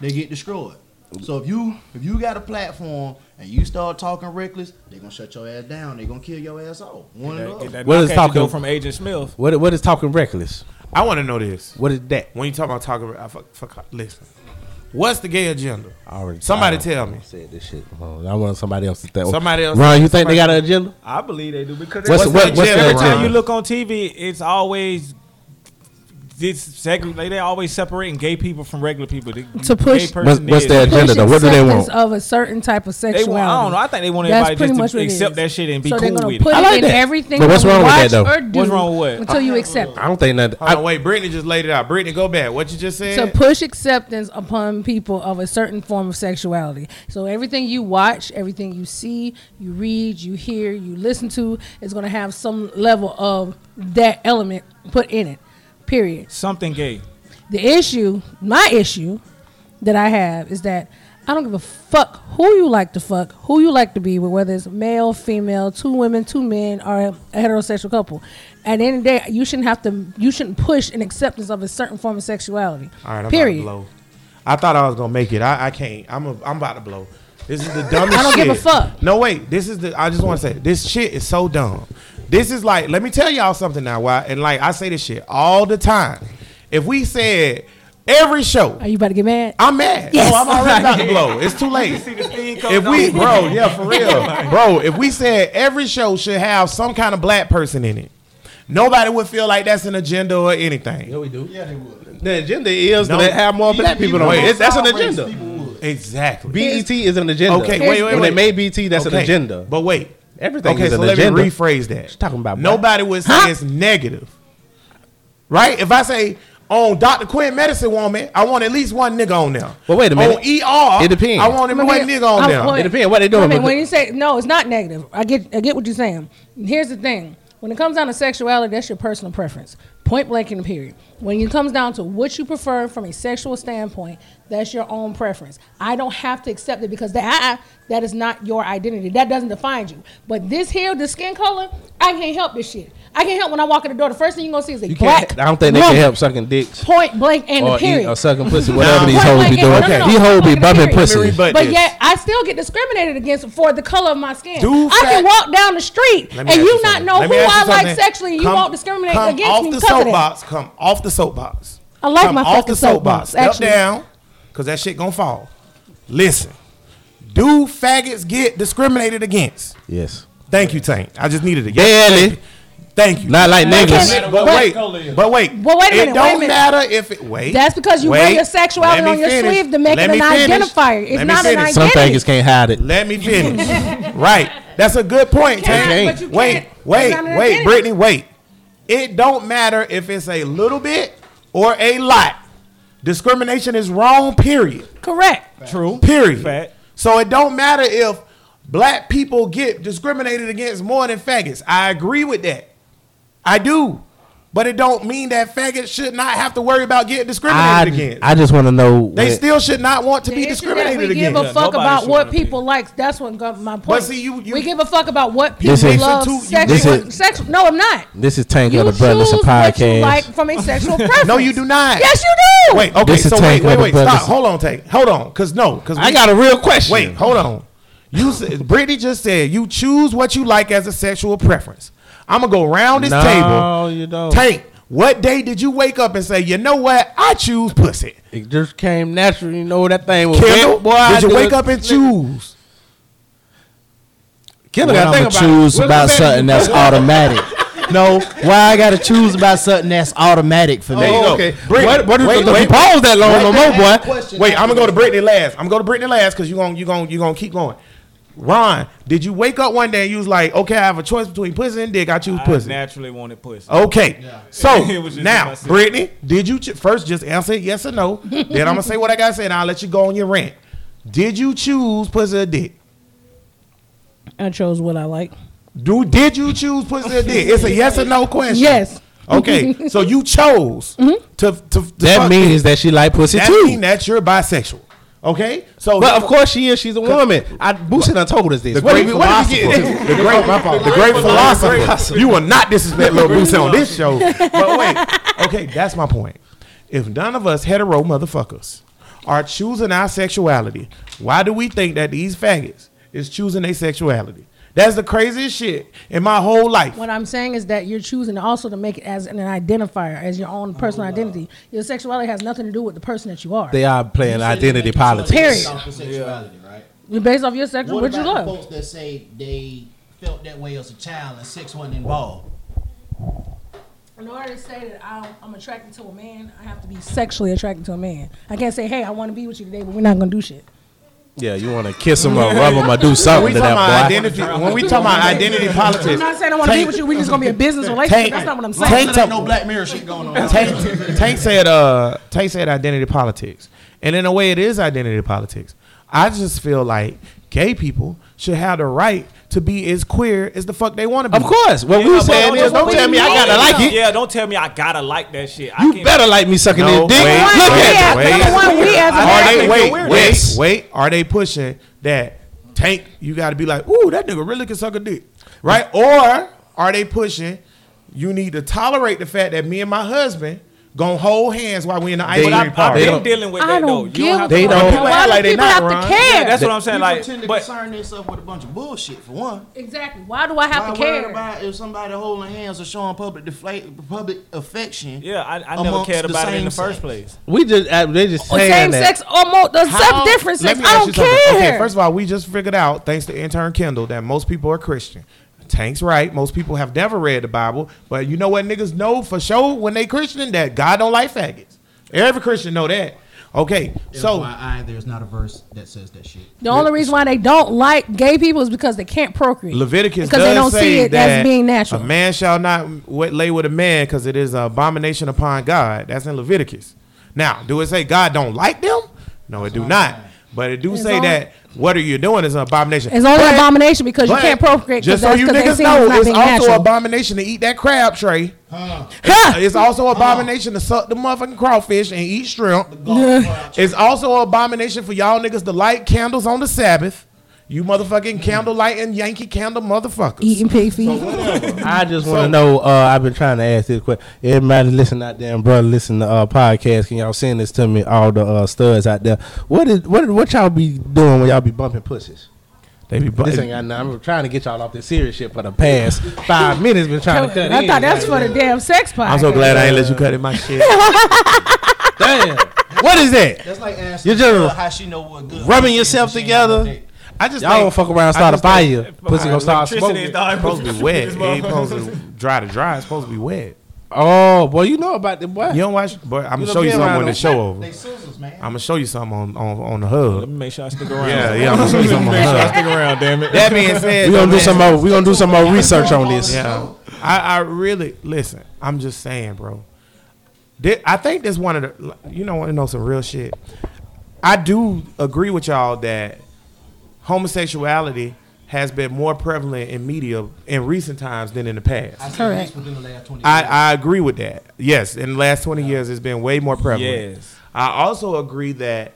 They get destroyed. So if you if you got a platform and you start talking reckless, they gonna shut your ass down. They gonna kill your ass off. One That, of that What is knock at the door talking- from Agent Smith. what what is talking reckless? I want to know this. What is that? When you talk about talking, I fuck, fuck, listen. What's the gay agenda? I already Somebody I tell me. Said this shit. Oh, I want somebody else to think. Somebody else- Ron, you think somebody- they got an agenda? I believe they do because What's- every what- time- what's every time you look on TV, it's always this segre- like, they always separating gay people from regular people. The To push- What's- what's their agenda? Though? What do they want? Of a certain type of They sexuality. want, I don't know. I think they want That's everybody pretty much just to accept is. that shit and be so cool they're gonna with put it. I like in that. everything. But what's wrong with that, though? What's wrong with what? Until you accept it. I don't think nothing. Hold I, on, wait. Brittany just laid it out. Brittany, go back. What you just said? to push acceptance upon people of a certain form of sexuality. So everything you watch, everything you see, you read, you hear, you listen to is going to have some level of that element put in it. Period. Something gay. The issue, my issue that I have is that I don't give a fuck who you like to fuck, who you like to be with, whether it's male, female, two women, two men, or a heterosexual couple. At the end of the day, you shouldn't have to. You shouldn't push an acceptance of a certain form of sexuality. All right, I'm period. about to blow. I thought I was gonna make it. I, I can't. I'm a, I'm about to blow. This is the dumbest. I don't give a fuck. No wait. This is the. I just want to say this shit is so dumb. This is like. Let me tell y'all something now. Why? And like I say this shit all the time. If we said every show, Are you about to get mad? I'm mad. Yes. No, I'm already about to blow. It's too late. If we, bro, yeah, for real, bro. If we said every show should have some kind of black person in it, nobody would feel like that's an agenda or anything. Yeah, we do. Yeah, they would. The agenda is No. to have more black people on it. That's an agenda. Exactly. BET is an agenda. Okay, wait, wait, When wait. they made BET, that's an agenda. But wait. Everything Okay, is so an let agenda. me rephrase that. She's talking about black. Nobody would say it's negative. Right? If I say on Dr. Quinn Medicine Woman, I want at least one nigga on there. Well, wait a minute. On ER, It depends. I want at Let least one nigga on there. It depends what they doing. I mean, when you say no, it's not negative. I get, I get what you're saying. Here's the thing: when it comes down to sexuality, that's your personal preference. Point blank in the period. When it comes down to what you prefer from a sexual standpoint, that's your own preference. I don't have to accept it because that that is not your identity. That doesn't define you. But this here, the skin color, I can't help this shit. I can't help when I walk in the door. The first thing you're gonna see is a you black. I don't think they woman. can help sucking dicks Point blank and or, period. eat, or sucking pussy, whatever Nah. these Point hoes blank be and- doing. no, no, no. These hoes be bumping pussy. But But this. yet, I still get discriminated against for the color of my skin. Do I can walk down the street and ask you not know Let who me I you like sexually, and you won't discriminate against off me the because of that. soapbox. Come off the soapbox. I like come my off fucking the soapbox. soapbox, Step down, cause that shit gonna fall. Listen, do faggots get discriminated against? Yes. Thank you, Tank. I just needed a Barely. Thank you. Not like But niggas. But But- wait, but wait, But wait a it minute, wait a don't minute. matter if it wait. That's because you wait, wear your sexuality on your finish. sleeve to make Let it me an finish. identifier. It's Let me not an finish. Some identity. faggots can't hide it. Let me finish. right. That's a good point, Tank. Wait, wait, It's not an wait. Brittany, wait. It don't matter if it's a little bit or a lot. Discrimination is wrong, period. Correct. True. Period. Fact. So it don't matter if black people get discriminated against more than faggots. I agree with that. I do. But it don't mean that faggots should not have to worry about getting discriminated I, against. I just want to know. they when- still should not want to The be issue that discriminated we give against. a fuck nobody about should what wanna be. people like. That's what got my point. see, you- you- we give a fuck about what people This is- love. Listen to- Sexual, this is- sex, no, I'm not. This is Tank of the Brothers choose of what you Podcast. like from a sexual preference. No, you do not. Yes, you do. Wait, okay, This is so wait, Tank wait, of the wait, stop. Brothers. Hold on, take, hold on, cause no, cause I we- got a real question. Wait, hold on. You said Brittany just said you choose what you like as a sexual preference. I'm gonna go around this No, table. you don't. Tank, what day did you wake up and say, you know what? I choose pussy. It just came natural. You know that thing was Kendall, wet, boy. I did you do wake up and choose? Kendall What got to I'ma about choose it. about something that's automatic. No, why I gotta choose about something that's automatic for me? There you go. Oh, okay. Brittany, What- what- wait, don't wait, pause that long no more, boy. Wait, I'm gonna go to Brittany last. I'm gonna go to Brittany last because you gonna you gonna you gonna keep going. Ron, did you wake up one day and you was like, okay, I have a choice between pussy and dick. I choose I pussy. naturally wanted pussy. Okay. So It was just now, myself. Brittany, did you ch- first just answer yes or no? then I'm gonna say what I gotta say, and I'll let you go on your rant. Did you choose pussy or dick? I chose what I like. Do did you choose pussy or dick? It's a yes or no question. Yes. Okay. so you chose mm-hmm. to, to, to That means dick. that she like pussy that too. mean that you're bisexual. Okay. So But of course she is. She's a woman. I Boosie done told us this. the What great did we- what did we philosopher, the great, the great philosopher. You will not disrespect Lil Boosie on this show. But wait, okay, that's my point. If none of us hetero motherfuckers are choosing our sexuality, why do we think that these faggots is choosing their sexuality? That's the craziest shit in my whole life. What I'm saying is that you're choosing also to make it as an identifier, as your own personal oh, identity. Your sexuality has nothing to do with the person that you are. They are playing identity politics. Period. Off of sexuality, right? You're based off your sexual, What what you about the love. folks that say they felt that way as a child and sex wasn't involved? In order to say that I, I'm attracted to a man, I have to be sexually attracted to a man. I can't say, hey, I want to be with you today, but we're not gonna do shit. Yeah, you want to kiss him or rub him or do When something we to talking about that boy. identity, when we talk about identity politics. I'm politics, not saying I want to be with you. We just gonna be a business relationship. Tank- That's not what I'm Tank saying. There ain't no Black Mirror shit going on. Tank, Tank said, uh, Tank said identity politics, and in a way, it is identity politics. I just feel like gay people should have the right to be as queer as the fuck they want to be. Of course. What Yeah, we but saying don't- is, don't tell me I gotta like it. Yeah, don't tell me I gotta like that shit. I You can, better like me sucking No, this dick. wait, Look we at as- wait. number one, we as Are they wait, you're weird. wait, Yes. wait? Are they pushing that Tank? You got to be like, ooh, that nigga really can suck a dick, right? Or are they pushing? You need to tolerate the fact that me and my husband gonna hold hands while we in the ice They- cream But I've, I've. They been dealing with I that though. don't You give don't a have They to. don't- People Why act do like they people not, have Ron. to Yeah, care? that's what I'm saying. People Like, tend to but concern themselves with a bunch of bullshit for one. Exactly. Why do I have Why to care? about if somebody holding hands or showing public deflate, public affection? yeah, I, I never amongst cared about it in the first sex? place. We just uh, they just Or saying same that. sex or more, the How- sex different let sex. me I don't care. Okay, first of all, we just figured out, thanks to intern Kendall, that most people are Christian. Tank's right. Most people have never read the Bible, but you know what niggas know for sure when they Christian that God don't like faggots. Every Christian know that. Okay, so FYI, there's not a verse that says that shit. The only reason why they don't like gay people is because they can't procreate. Leviticus because does they don't say see it as being natural. A man shall not lay with a man because it is an abomination upon God. That's in Leviticus. Now, do it say God don't like them? No, it do not. But it do It's say only- that what are you doing is an abomination. It's only But- an abomination because you can't procreate. Just 'cause so that's you 'cause they niggas know, it's it's also natural. an abomination to eat that crab tray. It's also an abomination to suck the motherfucking crawfish and eat shrimp. It's also an abomination for y'all niggas to light candles on the Sabbath. You motherfucking candle lighting Yankee candle motherfuckers. Eating pig feet. I just want to know. Uh, I've been trying to ask this question. Everybody listen out there, and brother, listen to uh, podcast. Can y'all send this to me? All the uh, studs out there. What is what? What y'all be doing when y'all be bumping pussies? They be bu- This ain't got nothing. I'm trying to get y'all off this serious shit for the past five minutes. Been trying to cut I in. thought that's for the damn sex part. I'm so glad I ain't let you cut in my shit. Damn. What is that? That's like asking You just a how she know what good. rubbing yourself when she ain't got no together? Dick. I just Y'all think- don't fuck around, I start a just think fire. Pussy gonna start smoking. is not It's supposed to be wet. It ain't supposed to dry to dry. It's supposed to be wet. Oh boy, you know about the boy. You don't watch, but I'm You gonna show you something around when the show over. Scissors. I'm gonna show you something on on, on the Let me make sure I stick around. Yeah, yeah, I'm gonna show you something on Make the sure I stick around. Damn it. That being said, We gonna do some more. We gonna do some more research on this. Yeah, I, I really listen. I'm just saying, bro. I think this one of the. You know, want to know some real shit. I do agree with y'all that homosexuality has been more prevalent in media in recent times than in the past. Correct. The last 20 I, years. I agree with that. Yes, in the last 20 years, it's been way more prevalent. Yes. I also agree that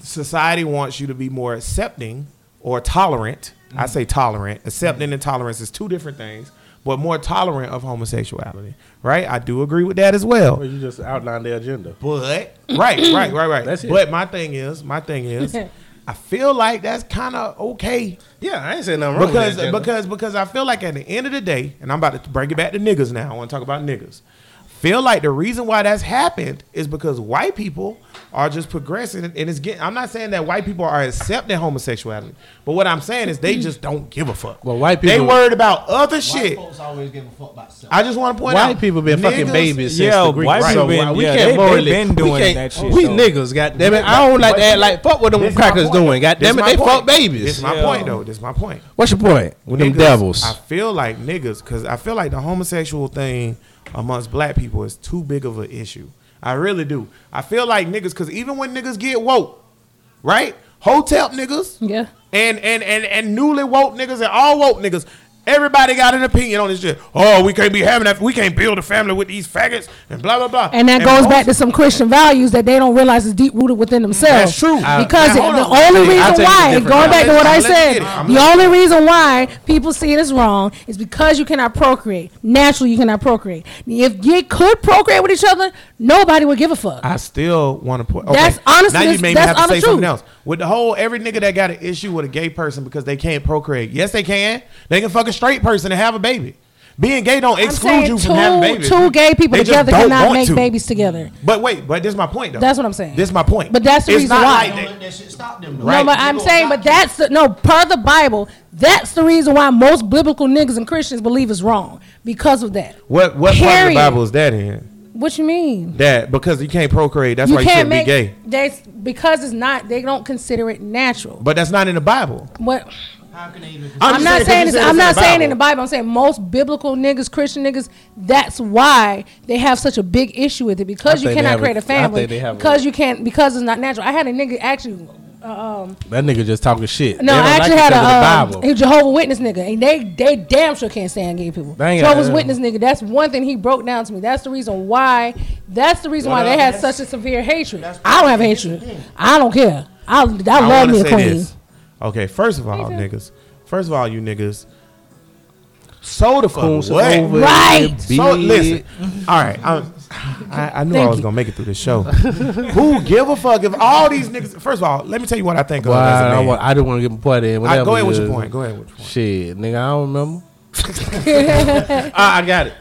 society wants you to be more accepting or tolerant. I mm-hmm. say tolerant. Accepting mm-hmm. and tolerance is two different things, but more tolerant of homosexuality, right? I do agree with that as well. Well, you just outlined the agenda. But right, right, right, right. That's it. But my thing is, my thing is, I feel like that's kind of okay Yeah, I ain't saying nothing wrong because with that agenda. because because I feel like at the end of the day, and I'm about to bring it back to niggas now. I want to talk about niggas. Feel like the reason why that's happened is because white people are just progressing, and it's getting. I'm not saying that white people are accepting homosexuality, but what I'm saying is they mm. just don't give a fuck. Well, white people they worried about other White shit. folks always give a fuck about self. I just want to point out White people been fucking niggas- babies since Yeah, the Greek. white so people been- why- we yeah, can't they- they morally. been we doing can't- that shit, We though. niggas, goddamn it. I don't like to act like fuck with them This crackers doing. Goddamn This it, my they point. fuck This babies. is my Yeah. point, though. This is my point. What's your point with them devils? I feel like niggas, because I feel like the homosexual thing amongst black people is too big of an issue. I really do. I feel like niggas, because even when niggas get woke, right? Hotel niggas Yeah. and and and and newly woke niggas and all woke niggas. Everybody got an opinion on this shit. Oh, we can't be having that. We can't build a family with these faggots and blah blah blah. And that goes most- back to some Christian values that they don't realize is deep rooted within themselves. That's true. Because now, hold the on. only reason you why, different. going back to I'm what I said, get it. I'm the letting- only reason why people see it as wrong is because you cannot procreate. Naturally, you cannot procreate. If you could procreate with each other, nobody would give a fuck. I still want to put. Okay. That's honestly- Now you that's- made me that's have to say honest something else. With the whole every nigga that got an issue with a gay person because they can't procreate. Yes, they can. They can fuck a straight person and have a baby. Being gay don't exclude saying you two, from having babies. two gay people They together cannot make to. babies together. But wait, but this is my point though. That's what I'm saying. This is my point. But that's the It's reason not why. like Don't they- let that shit stop them. though. Right. No, but They I'm saying, but that's the no per the Bible. That's the reason why most biblical niggas and Christians believe is wrong because of that. what what part of the Bible is that in? What you mean? That because you can't procreate, that's why you can't shouldn't make be gay. That's because it's not. They don't consider it natural. But that's not in the Bible. What How can they even? I'm I'm, not saying 'cause saying it's, I'm it's in not the saying in Bible. the Bible. I'm saying most biblical niggas, Christian niggas. That's why they have such a big issue with it because you cannot create a- create a I family think they have a- because you can't because it's not natural. I had a nigga actually. Uh, um, That nigga just talking shit. no, I actually like had it a, 'cause of the um, Bible. a Jehovah Witness nigga, and they they damn sure can't stand gay people. Dang Jehovah's uh, Witness nigga. That's one thing he broke down to me. That's the reason why. That's the reason why they had such a severe hatred. I don't have hatred. I don't care. I I, love me a queen. this. Okay, first of all, niggas. First of all, you niggas. So the fuck Coons what? over Right. there, So listen, all right. I'm, I, I knew I was you. gonna make it through this show. Who give a fuck if all these niggas? First of all, let me tell you what I think of Well, as a I, man. wa- I didn't want to get my point in. I- Whatever go ahead with your point. Go ahead with your point. Shit, nigga, I don't remember. I, I got it.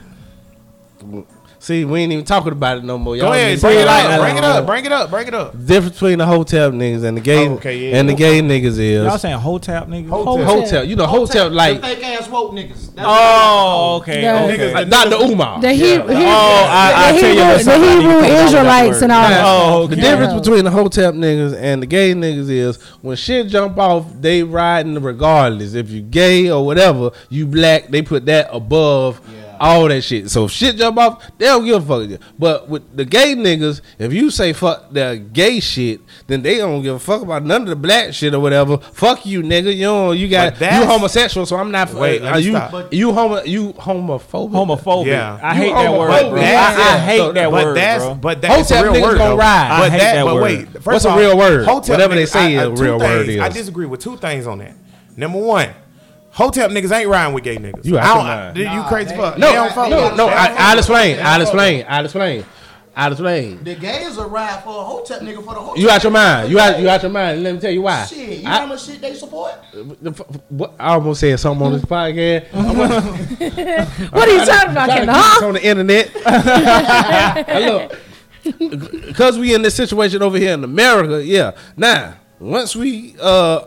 See, we ain't even talking about it no more. Y'all ahead, bring it feel up, bring it up, bring it up, bring it up. The difference between the hotel niggas and the gay Oh, okay, yeah. and the gay niggas is Y'all saying hotep niggas? Hotel. hotel. You know, hotel like fake ass woke niggas. That's Oh, okay. Yeah. okay. Niggas like, not the Umar. The, he, he, Oh, I- I the tell you Hebrew, about the something I need to Hebrew put down that Israelites and all. Oh, okay. The difference between the hotel niggas and the gay niggas is when shit jump off, they riding regardless. If you gay or whatever, you black, they put that above all that shit. So if shit jump off, they don't give a fuck. But with the gay niggas, if you say fuck the gay shit, then they don't give a fuck about none of the black shit or whatever. Fuck you, nigga. You know, you got you homosexual, so I'm not. Wait, are uh, you stop. you homo you homophobic? Homophobic. Yeah. I You hate that word, bro. That's- I, I yeah. hate So- that but word, that's bro. but that's Hotel a real niggas word. gonna though. ride. But I hate that but word. wait, first What's of a real word? Hotel Whatever they niggas- say I- a I- two real word things. I disagree with two things on that. Number one, hotel niggas ain't riding with gay niggas. You out I your don't- mind. Did you crazy fuck? No, They don't fuck no, with- no. I, don't fuck I'll explain. I'll explain. I'll explain. I'll explain. The gays are ride for a hotel nigga for the hotel. You out your mind. You out. You out your mind. Let me tell you why. Shit, you know I- how much shit they support? the f- what- I almost said something on this podcast. What are you talking about, Ken? keep this Huh? on the internet. Look, because we in this situation over here in America, yeah. Now, once we uh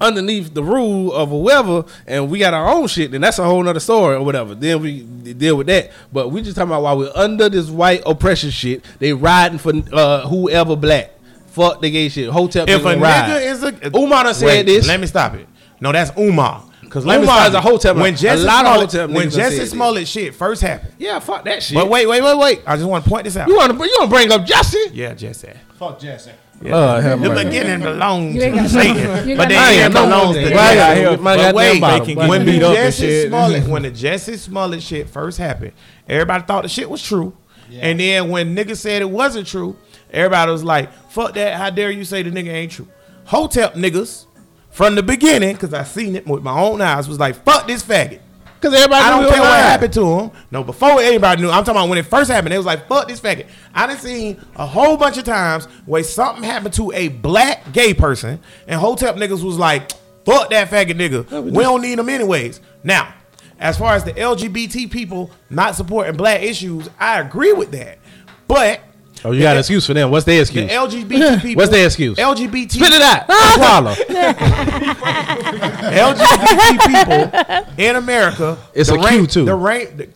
underneath the rule of whoever, and we got our own shit, then that's a whole nother story or whatever. Then we deal with that. But we just talking about while we're under this white oppression shit, they riding for uh whoever black. Fuck the gay shit. Hotel If a nigga ride. nigga is a Umar done said Wait, this. Let me stop it. No, that's Umar. Because Umar stop is a hotel man. When A Jesse lot of Smollett, hotel when Jesse said this. Smollett shit first happened. yeah, fuck that shit. But wait, wait, wait, wait. I just want to point this out. you want to you want to bring up Jesse? Yeah, Jesse. Fuck Jesse. Oh, have The mercy. beginning belongs You ain't to got- Satan, you but ain't the I ain't end no belongs more to than- God. Why I got- why But got wait, them bottom? They when can the beat up and Jesse shit. Smollett, when the Jesse Smollett shit first happened, everybody thought the shit was true, and then when niggas said it wasn't true, everybody was like, "Fuck that! How dare you say the nigga ain't true?" Hotep niggas from the beginning, because I seen it with my own eyes, was like, "Fuck this faggot." Because everybody I don't it care what happened to him. No, before anybody knew. I'm talking about when it first happened. They was like, "Fuck this faggot." I done seen a whole bunch of times where something happened to a black gay person, and Hotep niggas was like, "Fuck that faggot nigga. We don't need him anyways." Now, as far as the LGBT people not supporting black issues, I agree with that. But Oh, you got an excuse for them. What's their the excuse? LGBT people. What's their excuse? LGBT. Spit it out. Swallow. LGBT people in America. It's the a Q, too. The rank. The,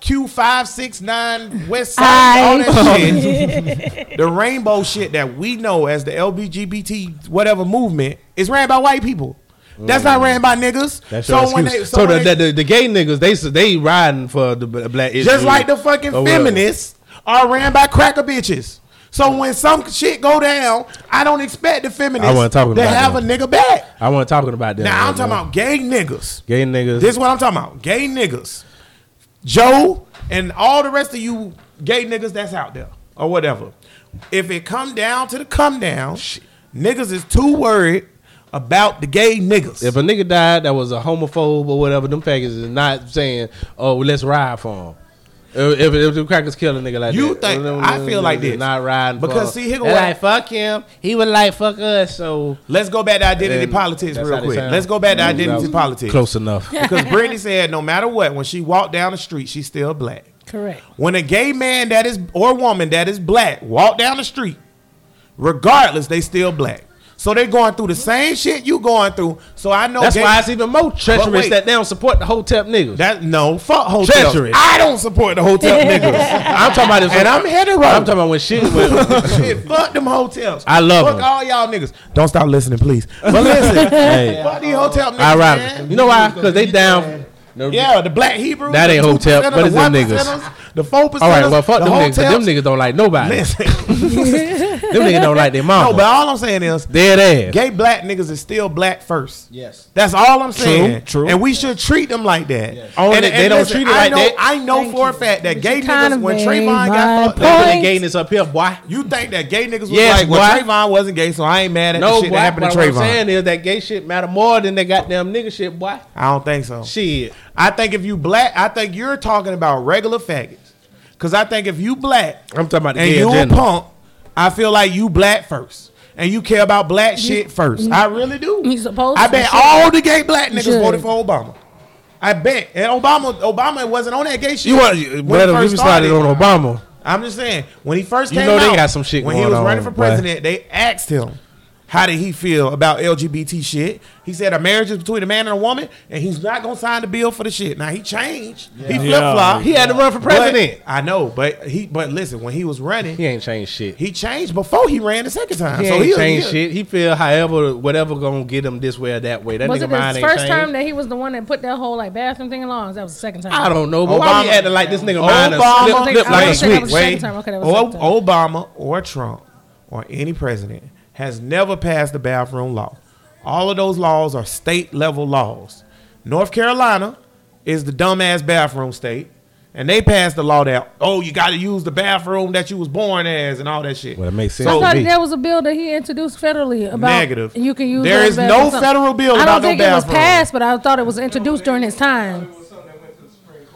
Q five six nine West Side, all that shit, the rainbow shit that we know as the LGBT whatever movement is ran by white people. That's not mm. ran by niggas. That's your so when excuse. they, so the, when they- the, the, the gay niggas, they s- they riding for the b- black issue. just like the fucking or whatever. feminists are ran by cracker bitches. So when some shit go down, I don't expect the feminists I talking to about have that. a nigga back. I wasn't talking about that. Now I'm man. talking about gay niggas. gay niggas. This is what I'm talking about. Gay niggas. Joe and all the rest of you gay niggas that's out there or whatever. If it come down to the come down, niggas is too worried about the gay niggas. if a nigga died that was a homophobe or whatever, them faggots is not saying, "Oh, let's ride for him." If, if, if the crackers kill a nigga like You that, you think- I feel like this. not riding Because for see, he go They like fuck him. He would like fuck us. So Let's go back to identity politics real quick. Let's go back to That identity politics. close enough. Because Brittany said no matter what, when she walked down the street, she's still black. Correct. When a gay man that is or woman that is black walk down the street, regardless, they still black. So they going through the same shit you going through. So I know That's gay- why it's even more treacherous that they don't support the Hotep niggas. that no fuck hotel. Treacherous. I don't support the hotel niggas. I'm talking about this. and I'm hetero. I'm talking about when shit. When, Shit, fuck them hotels. I love fuck them. all y'all niggas. Don't stop listening, please. But listen, hey, fuck these hotel niggas. I ride. man. You know why? Because they down. Yeah, the black Hebrews. That ain't 2%, Hotep, but it's them niggas. The four percent. All right, well, fuck the them niggas. 'cause Them niggas don't like nobody. Listen, them niggas don't like their mama. no, but all I'm saying is, Dead ass. gay black niggas is still black first. Yes. That's all I'm saying. true. true. And we should treat them like that. Only and, they don't treat it I like know, that. I know Thank for a fact that But gay you kinda niggas, when made Trayvon my got fucked They up, put point. the gayness up here, boy. you think that gay niggas was Yes, like, well, boy. Trayvon wasn't gay, so I ain't mad at No, the shit boy. that happened But to what I'm Trayvon. saying is that gay shit matter more than that goddamn nigga shit, boy. I don't think so. Shit. I think if you black, I think you're talking about regular faggots. Cause I think if you black I'm talking about the and gay you a punk, I feel like you black first. And you care about black shit first. I really do. You supposed I bet You all the gay black niggas should. voted for Obama. I bet. And Obama Obama wasn't on that gay shit. You want? when But he we first started started. on Obama. I'm just saying, when he first You came know they out, got some shit when he was on, running for boy. president, they asked him, how did he feel about LGBT shit? He said a marriage is between a man and a woman, and he's not gonna sign the bill for the shit. Now he changed. He flip flop. He had to run for president. I know, but he but listen, when he was running, He ain't changed shit. he changed before he ran the second time. He so ain't he changed he- shit. He feel however, whatever gonna get him this way or that way. That Was nigga it mind the ain't first changed. time that he was the one that put that whole like bathroom thing along? That was the second time. I don't know, but why we Obama- acting like this nigga mind Obama, flip, I flip was like a saying that switch? was the second. Okay, that was the O- second time. Obama or Trump or any president has never passed the bathroom law. All of those laws are state level laws. North Carolina is the dumbass bathroom state. And they passed the law that oh you got to use the bathroom that you was born as and all that shit. Well, it makes sense I So- to thought me. there was a bill that he introduced federally about Negative. You can use There those is no bathrooms. federal bill I don't no think it was passed, but I thought it was introduced during his time.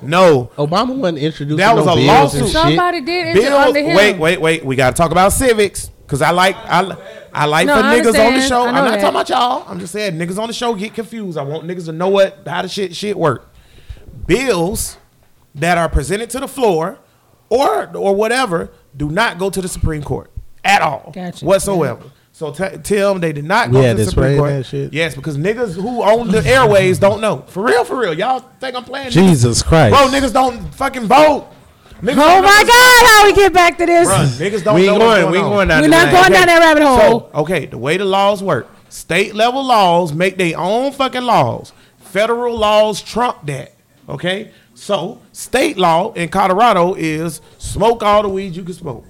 No, Obama wasn't introduced. That was no a bills lawsuit. Somebody did enter Bill, under him. wait, wait, wait. We got to talk about civics because I like I, I like No, for I niggas on the show. I I'm not that. talking about y'all. I'm just saying niggas on the show get confused. I want niggas to know what how the shit shit work. Bills that are presented to the floor or or whatever do not go to the Supreme Court at all Gotcha. whatsoever. So t- tell them they did not go Yeah, to the Supreme Court. that shit. Yes, because niggas who own the airways don't know. For real, for real. Y'all think I'm playing? niggas? Jesus Christ. Bro, niggas don't fucking vote. Niggas Oh my God! How we get back to this? Bruh, niggas don't we know ain't what's going. We ain't on. going down. We're not line. going down that rabbit hole. So, okay, the way the laws work, state level laws make their own fucking laws. Federal laws trump that. Okay? So, state law in Colorado is smoke all the weed you can smoke.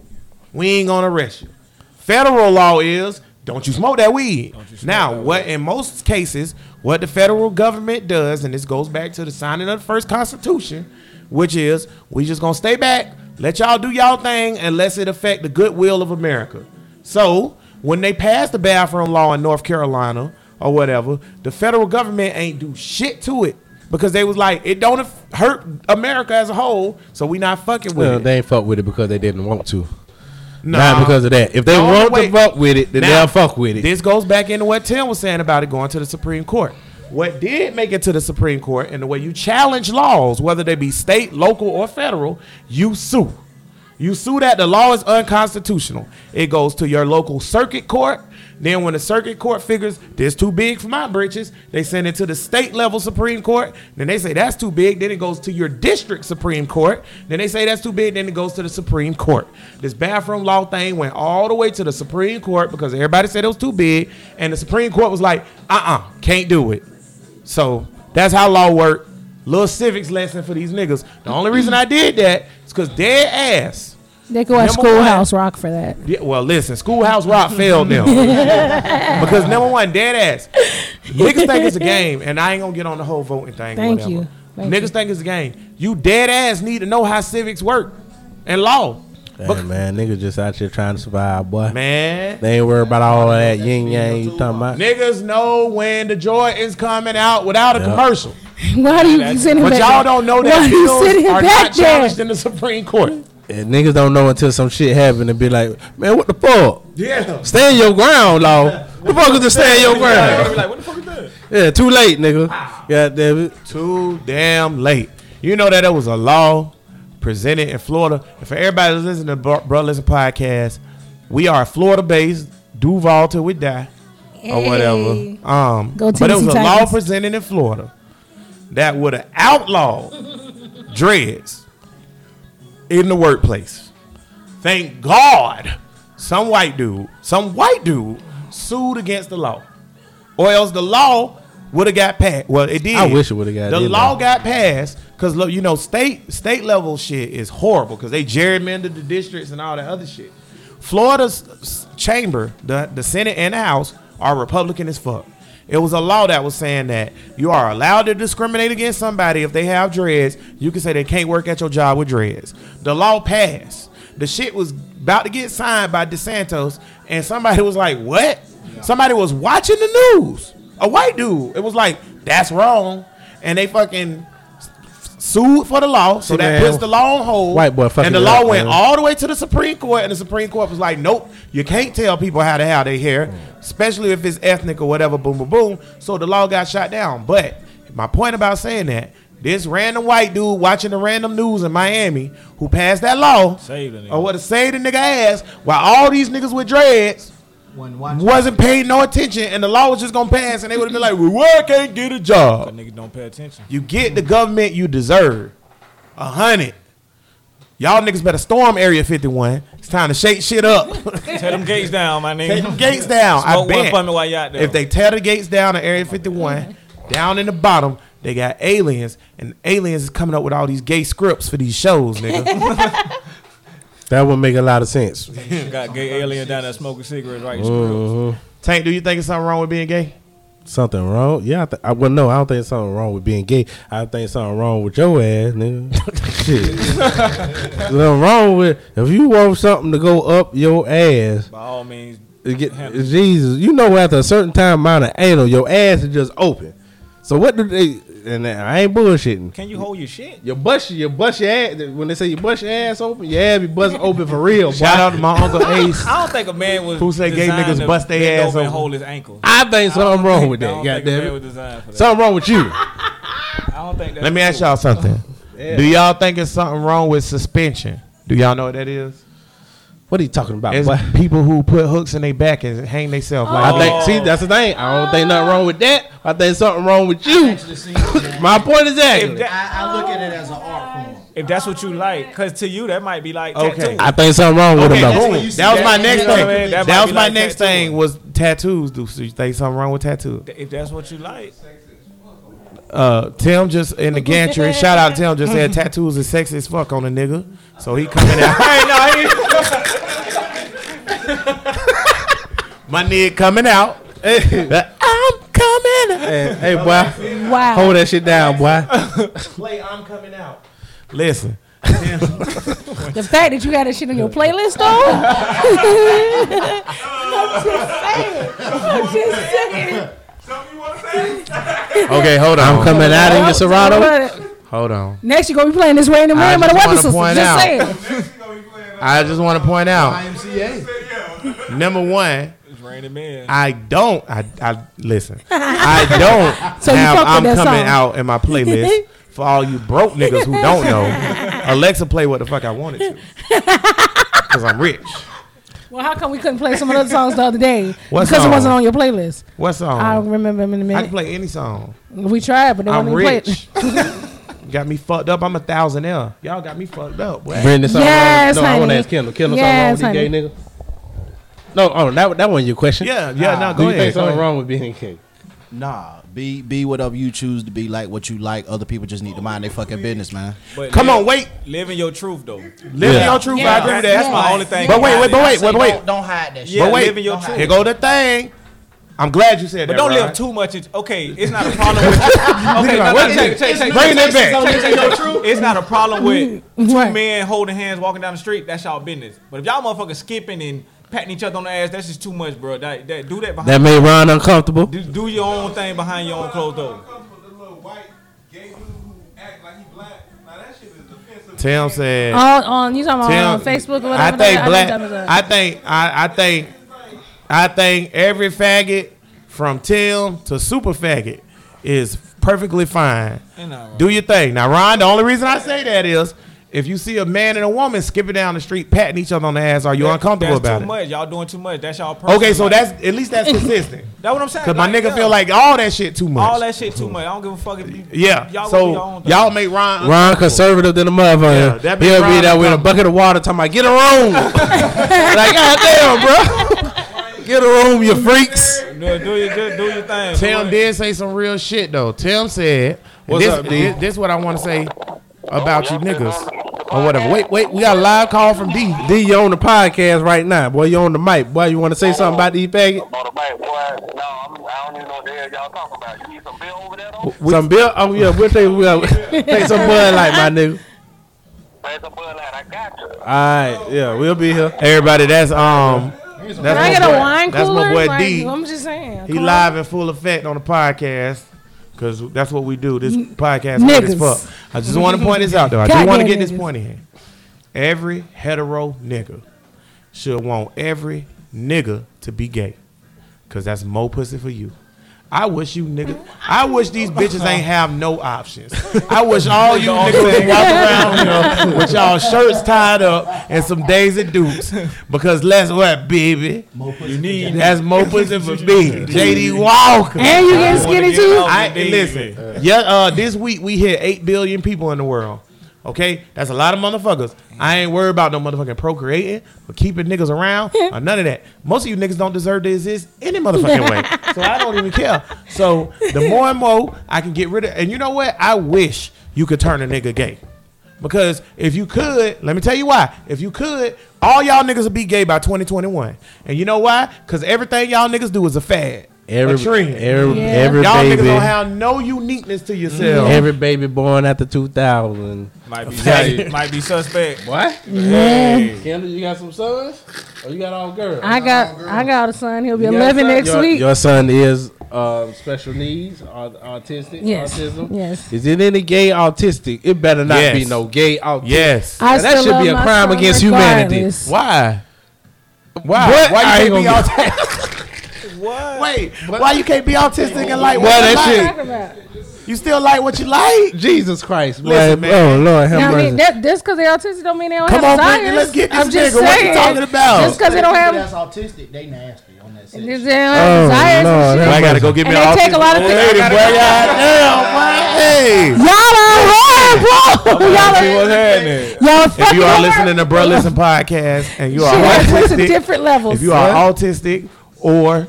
We ain't gonna arrest you. Federal law is don't you smoke that weed. now, what in most cases, what the federal government does, and this goes back to the signing of the first Constitution, which is we just gonna stay back, let y'all do y'all thing, unless it affect the goodwill of America. So when they passed the bathroom law in North Carolina or whatever, the federal government ain't do shit to it because they was like it don't hurt America as a whole, so we not fucking with Well, it. they ain't fuck with it because they didn't want to. Nah. Not because of that. If they No, want wait. to fuck with it, then Now, they'll fuck with it. This goes back into what Tim was saying about it going to the Supreme Court. What did make it to the Supreme Court and the way you challenge laws, whether they be state, local, or federal, you sue. You sue that the law is unconstitutional. It goes to your local circuit court. Then when the circuit court figures this too big for my britches, they send it to the state level Supreme Court. Then they say that's too big. Then it goes to your district Supreme Court. Then they say that's too big. Then it goes to the Supreme Court. This bathroom law thing went all the way to the Supreme Court because everybody said it was too big, and the Supreme Court was like, "Uh-uh, can't do it." So that's how law work. Little civics lesson for these niggas. The only reason I did that is because dead ass. They go at Schoolhouse Rock for that. Yeah, well, listen, Schoolhouse Rock failed them because number one, dead ass. Niggas think it's a game, and I ain't gonna get on the whole voting thing. Thank whatever. you. Thank Niggas you. think it's a game. You dead ass need to know how civics work and law. Hey, man, niggas just out here trying to survive, boy. Man, They ain't worried about all of that yin yang you talking about. niggas know when the joy is coming out without a commercial, Why do you send him but back y'all don't know that do you bills send him are back not there? challenged in the Supreme Court. And niggas don't know until some shit happen and be like, man, what the fuck? Yeah. Stand your ground, law. Who the fuck is to stand your ground? like, what the fuck is that? Yeah, too late, nigga. God damn it. too damn late. You know that it was a law presented in Florida. And for everybody that's listening to Bro, Bro Listen podcast, we are Florida based, Duval till we die, or whatever. Um, Go but it was a Tennessee law presented in Florida that would have outlawed dreads in the workplace. Thank God, some white dude, some white dude sued against the law, or else the law would have got passed. Well, it did. I wish it would've got The law got passed because look, you know, state state level shit is horrible because they gerrymandered the districts and all that other shit. Florida's chamber, the the Senate and the House are Republican as fuck. It was a law that was saying that you are allowed to discriminate against somebody if they have dreads. You can say they can't work at your job with dreads. The law passed. The shit was about to get signed by DeSantis, and somebody was like, "What?" Somebody was watching the news. A white dude. It was like, "That's wrong," and they fucking sued for the law, so See, that man, puts the law on hold. white boy fucking and the law up, went man. all the way to the Supreme Court, and the Supreme Court was like, "Nope, you can't tell people how to have their hair, especially if it's ethnic or whatever." Boom, boom, boom. So the law got shot down. But my point about saying that. This random white dude watching the random news in Miami who passed that law Saved a nigga. or would have saved a nigga ass while all these niggas with dreads When wasn't paying no attention and the law was just gonna pass and they would have been like, well, why I can't get a job? Niggas don't pay attention. You get the government you deserve. A hundred. Y'all niggas better storm Area 51. It's time to shake shit up. Tear them gates down, my nigga. Take them gates down. I Smoke one bet. for me while you out there. If they tear the gates down at Area 51, down in the bottom, they got aliens, and aliens is coming up with all these gay scripts for these shows, nigga. That would make a lot of sense. got gay alien down there smoking cigarettes right Mhm. Tank, do you think it's something wrong with being gay? Something wrong? Yeah, I, th- I well, no, I don't think it's something wrong with being gay. I think something wrong with your ass, nigga. Shit. something wrong with if you want something to go up your ass. By all means, Get, Jesus, you know, after a certain time amount of anal, your ass is just open. So what do they? And I ain't bullshitting. can you hold your shit? Your bust, your bust your ass. When they say you bust your ass open, your ass be busting open for real. Shout out to my uncle Ace. I don't think a man was Who say gay niggas bust their ass over and hold his ankle. I think something wrong with I that. don't think a man was Goddamn it. that. Something wrong with you. I don't think that. Let me ask y'all something. Yeah. Do y'all think it's something wrong with suspension? Do y'all know what that is? What are you talking about? It's boy? people who put hooks in their back and hang themselves like I think. See, that's the thing. I don't think nothing wrong with that. I think something wrong with you. Actually, see, man, My point is If that- I, I look at it as an art form. If that's what you like, because to you that might be like Okay. tattoo. I think something wrong with Okay, him. boom. though. what you see That was my that- next you know thing. I mean? That, That was my like next tattooing. thing was tattoos. Do so you think something wrong with tattoos? if that's what you like, Uh, Tim just in the gantry. shout out to Tim just said tattoos is sexy as fuck on a nigga. So he coming out. hey, no, he, My nigga coming out. I'm coming out. Hey, hey, boy, Wow. hold that shit down, boy. Play I'm coming out. Listen. The fact that you got that shit on your playlist, though. I'm just saying. I'm just saying. Okay, hold on. I'm coming out in your Serato. Hold on. Next, you're gonna be playing this Rain and I Man by the just Weather wanna Sisters. point Just out. saying. I just want to point out. YMCA. Number one, It's raining man. I don't. I, I listen. I don't So you have I'm coming song. out in my playlist. For all you broke niggas who don't know, Alexa play what the fuck I wanted to. Cause I'm rich. Well, how come we couldn't play some of those songs the other day? What because song? it wasn't on your playlist. What song? I don't remember them in a I minute. I can play any song. we tried, but they I'm wouldn't rich. play it. Got me fucked up. I'm a thousand L. Y'all got me fucked up. Boy. Bring this song. Yes, no, I want to ask Kendall. Kendall, Yes, something wrong with these gay niggas? No, oh, that that wasn't your question. Yeah, yeah. No, Do go you ahead. think something ahead. wrong with being gay? Nah, be be whatever you choose to be. Like what you like. Other people just need to mind their fucking business, man. But Come live- on, wait. Living your truth though. Live Yeah. your truth. I agree with that. That's that. my only thing. But wait, wait, but wait, wait, but wait. Don't, don't hide that shit. Yeah, But wait. living your truth. Here go the thing. I'm glad you said But that. But don't Ryan. live too much. into- Okay, it's not a problem with. okay, no, What no, is check, it? check, check, Bring check, it back. It's not a problem with mm-hmm. two Right. men holding hands walking down the street. That's y'all business. But if y'all motherfuckers skipping and patting each other on the ass, that's just too much, bro. That, that do that behind. That made Ron uncomfortable. do, do your own thing behind your own closed door. Tim said. on, on you talking about Tim, on Facebook or whatever? I think know black. what you're talking about. I think. I, I think. I think every faggot from Tim to super faggot is perfectly fine. Ain't nothing wrong. Do your thing. Now, Ron, the only reason I say that is if you see a man and a woman skipping down the street patting each other on the ass, are you That- uncomfortable that's about too it? much. Y'all doing too much. That's y'all. Personal Okay, so life. that's at least that's consistent. That's what I'm saying. Cause my nigga yeah. feel like all that shit too much. all that shit too much. I don't give a fuck if you. Yeah. Y'all go do your so own thing. y'all make Ron. Ron conservative than a Yeah, motherfucker. that be He'll Ron be there with a bucket of water talking about get a room. like, goddamn, bro. Get a room, you freaks. Do, do your do, do your thing. Tim Do did say some real shit though. Tim said, What's this, up, D? this, this is what I want to say about you niggas or whatever. Wait, wait, we got a live call from D. D, you on the podcast right now. Boy, you on the mic. Boy, you want to say something about these faggot? On the mic, boy. No, I'm, I don't even know what the hell y'all talking about. You need some bill over there, though? some bill? Oh, yeah, we'll take, we'll take some Bud Light, my nigga. Play some Bud Light. I got you. All right, yeah, we'll be here. Everybody, that's um, that's Can I my get boy- a wine That's cooler? my boy Like, D. I'm just saying. He Come on. live in full effect on the podcast. Cause that's what we do. This podcast is as Niggas. fuck. I just want to point this out though. I do want to get this niggas. point in here. Every hetero nigga should want every nigga to be gay. Cause that's more pussy for you. I wish you niggas. I wish these bitches ain't have no options. I wish all you niggas would walk around you know, with y'all shirts tied up and some Daisy Dukes. Because let's what, baby? You need That's more pussy for me. JD Walker. And you getting skinny too? I listen. Yeah, uh, this week we hit eight billion people in the world. Okay, that's a lot of motherfuckers. I ain't worried about no motherfucking procreating or keeping niggas around or none of that. Most of you niggas don't deserve to exist any motherfucking way. So I don't even care. So the more and more I can get rid of, and you know what? I wish you could turn a nigga gay. Because if you could, let me tell you why. If you could, all y'all niggas would be gay by 2021. And you know why? Because everything y'all niggas do is a fad. Every, a trend. every, Yeah. every Y'all niggas baby, don't have no uniqueness to yourself. every baby born after 2000. might be might be suspect. What? Yeah. Kendall, you got some sons? Or you got all girls? I got I got a son. He'll be You 11 next your, week. Your son is uh, special needs, au- autistic, Yes. autism. Yes. Is it any gay autistic? It better not Yes. be no gay autistic. Yes. I Now, that should be a crime son against humanity. Why? Why? What? Why I you ain't can't be gonna autistic? What? Wait, why you can't be autistic and like Well, what you like? shit- Talk about. You still like what you like? Jesus Christ, Listen, man. man. Oh Lord, have Now, I mercy. mean, that, just because they're autistic don't mean they don't Come have on, desires. Brittany, let's get this I'm just nigga. What you talking about? Just because they don't have, that's autistic, they nasty on that they don't oh, have Oh, desires Lord, and shit. I gotta go get me And an they take a lot of old things- lady, boy. Goddamn, boy. Hey. Y'all are hard, bro. Y'all See are, what's happening. y'all If fucking you are hard. listening to Bro Listen podcast and you are Shit, it's to autistic, different levels. if you are autistic or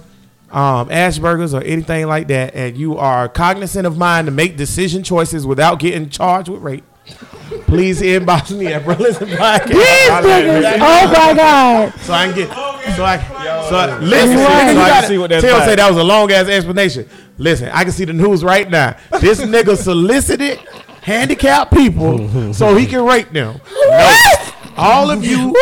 um, Asperger's or anything like that, and you are cognizant of mind to make decision choices without getting charged with rape, please inbox me at Bro Listen podcast. These niggas, oh my god. So I can get, so I, So listen, Right. you So I can gotta- see what that's Tim about. say that was a long ass explanation. Listen, I can see the news right now. This nigga solicited handicapped people so he can rape them. No. All of you,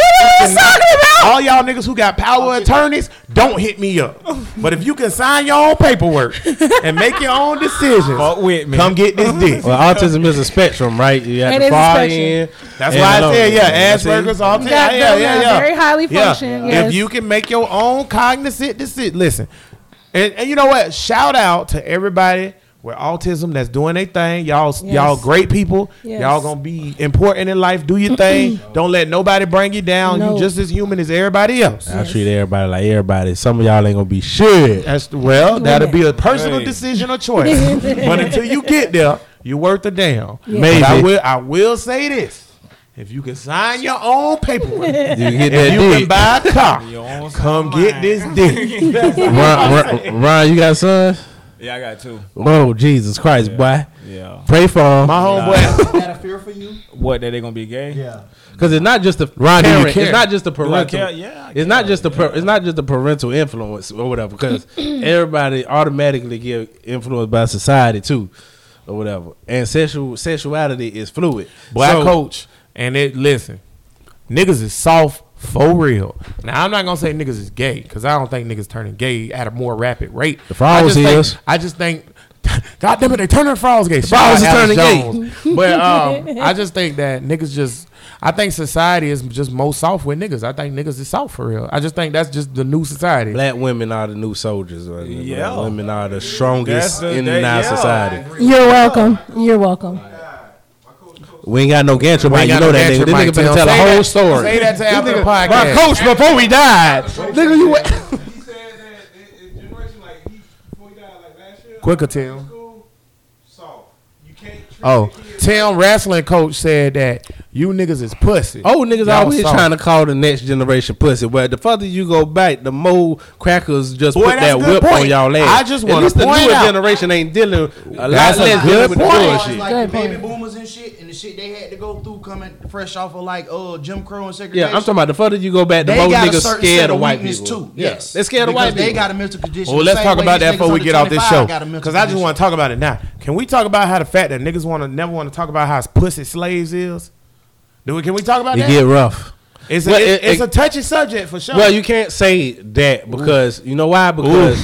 all y'all niggas who got power attorneys, don't hit me up. But if you can sign your own paperwork and make your own decisions, Fuck with me. come get this dick. Well, autism is a spectrum, right? You have It the is a far spectrum. end. That's and why the I said, low yeah, end. Asperger's, autism. Got Yeah, yeah, them yeah, now, yeah. very highly function, yes. If you can make your own cognizant decision, listen. And, and you know what? Shout out to everybody with autism that's doing their thing. Y'all, y'all great people. Yes. Y'all gonna be important in life. Do your thing. Don't let nobody bring you down. No. You just as human as everybody else. I treat everybody like everybody. Some of y'all ain't gonna be shit. That's well, that'll be a personal Hey. decision or choice. but until you get there, you're worth a damn. Maybe. But I will. I will say this: if you can sign your own paperwork, You get if that you can buy a car, come get this dick. Ron, Ron, Ron, you got sons? Yeah, I got two. Oh Jesus Christ, boy! Yeah. Pray for them. My homeboy. Is that a fear for you? What? That they gonna be gay? Yeah. Because it's not just the Ron, parent. care? It's not just the parental. Yeah. It's not just the per, it's not just the parental influence or whatever. Because everybody automatically get influenced by society too, or whatever. And sexual sexuality is fluid. black So- coach, and it listen, niggas is soft for real. Now I'm not gonna say niggas is gay because I don't think niggas turning gay at a more rapid rate. The frogs I just think- is. I just think. God damn it, they turning frogs gay. The frogs is turning gay. but um, I just think that niggas just. I think society is just most soft with niggas. I think niggas is soft for real. I just think that's just the new society. Black women are the new soldiers. Right? Yeah. Black women are the strongest the- in our yeah. society. You're welcome. You're welcome. We ain't got no gantry, We man. ain't You know no that nigga. This mic, nigga better Tim. tell Say a whole that- story. say that to after the My coach before we died. Nigga, you went. He said that in generation, like he before he died, like last year. Quicker, Tim. School, soft. You can't treat Oh, the Tim wrestling coach said that you niggas is pussy. Old niggas Y'all always soft. trying to call the next generation pussy, but the further you go back, the more crackers just Boy, put that whip point. on y'all ass. I just wanna least the newer out- generation ain't dealing a lot That's a less good dealing with the point. It's bullshit. like Good the baby point. boomers and shit, and the shit they had to go through coming fresh off of like uh Jim Crow and segregation. Yeah, I'm talking about the further you go back, the They more niggas certain scared of of white people. too. Yeah, Yes, they're scared of white people. They got a mental condition. Well, let's talk about that before we get off this show. got a mental Because I just want to talk about it now. Can we talk about how the fact that niggas want to never want to talk about how pussy slaves is? Do we? Can we talk about It that? get rough. it's a, Well, it- it- it's it- a touchy subject for sure. Well, you can't say that because you know why? Because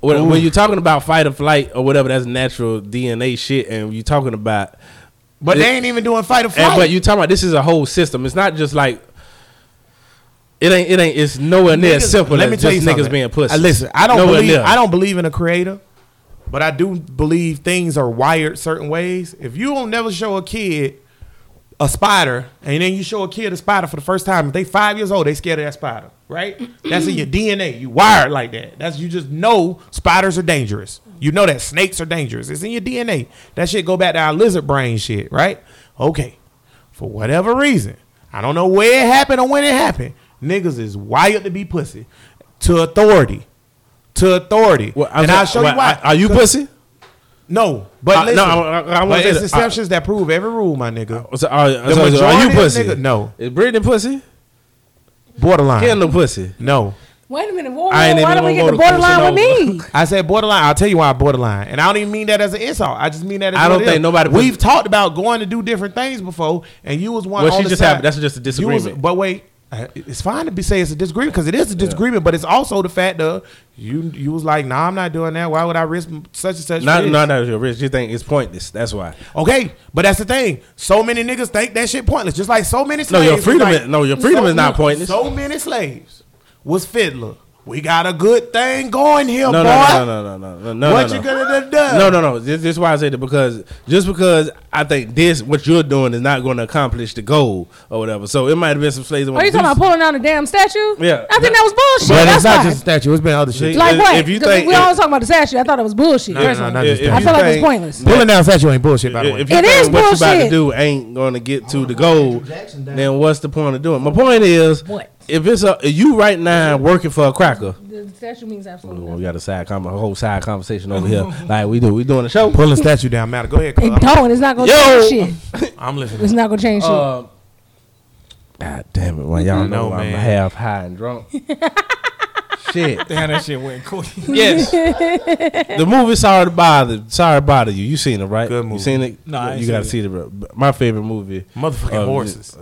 when, when you're talking about fight or flight or whatever, that's natural DNA shit, and you're talking about. but it- they ain't even doing fight or flight. And, but you talking about this is a whole system. It's not just like it ain't. It ain't. It's nowhere near as Niggas- simple let as me tell you something. niggas being pussy. Uh, listen, I don't Nowhere believe near. I don't believe in a creator, but I do believe things are wired certain ways. If you don't never show a kid a spider, and then you show a kid a spider for the first time, if they five years old, they scared of that spider, right? That's in your DNA. You wired like that. That's you just know spiders are dangerous. You know that snakes are dangerous. It's in your DNA. That shit go back to our lizard brain shit, right? Okay. For whatever reason, I don't know where it happened or when it happened. Niggas is wired to be pussy to authority, to authority. Well, and I'll show well, you why. Are you 'Cause- pussy? No, but Uh, no, I- I- I wanna but it's that- exceptions that prove every rule, my nigga. So, are, so- so majority are you pussy? niggas- no. Is Brittany pussy? Borderline. Kendall pussy. No. Wait a minute. Whoa, I whoa, why don't we gonna get the borderline with me? I said borderline. I'll tell you why I borderline, and I don't even mean that as an insult. I just mean that. As I don't think is. nobody We've talked about going to do different things before, and you was one. Well, on she just side. have- that's just a You was- disagreement. but wait, it's fine to be say it's a disagreement because it is a disagreement, but it's also the fact that you you was like, nah, I'm not doing that. Why would I risk such and such? Not, this? not that you're. You think it's pointless. That's why. Okay, but that's the thing. So many niggas think that shit pointless. Just like so many slaves. No, your freedom like- is- no, your freedom is not pointless. So many slaves was fiddler. We got a good thing going here, No, boy. no, no, no, no, no, no, no. what no, you no. gonna do? No, no, no. This, this is why I say that because just because I think this what you're doing is not going to accomplish the goal or whatever. So it might have been some slaves. that Are you talking about pulling down the damn statue? Yeah. I think that was bullshit. But That's it's not why. just a statue. It's been other shit. See, like what? if you 'Cause think- we always talking about the statue. I thought it was bullshit. No, no, no, personally. not If- just if. I you feel like it's think pointless. Pulling down a statue ain't bullshit, by the way. If you It think is what you about to do ain't going to get to the goal, then what's the point of doing? My point is, What? If it's a you right now working for a cracker, The statue means absolutely we got a side com- a whole side conversation over here. Like we do, we doing a show. Pulling statue down matter. Go ahead. It I'm, don't. It's not gonna Yo! change shit. I'm listening. It's not gonna change shit. Uh, God damn it, man! Y'all I know, know, I'm half high and drunk. shit. Damn, that shit went cool. Yes. the movie Sorry to Bother Sorry to Bother You. You seen it, right? Good You movie. seen it? No, I ain't you gotta seen see it, bro. My favorite movie. Motherfucking Uh, horses.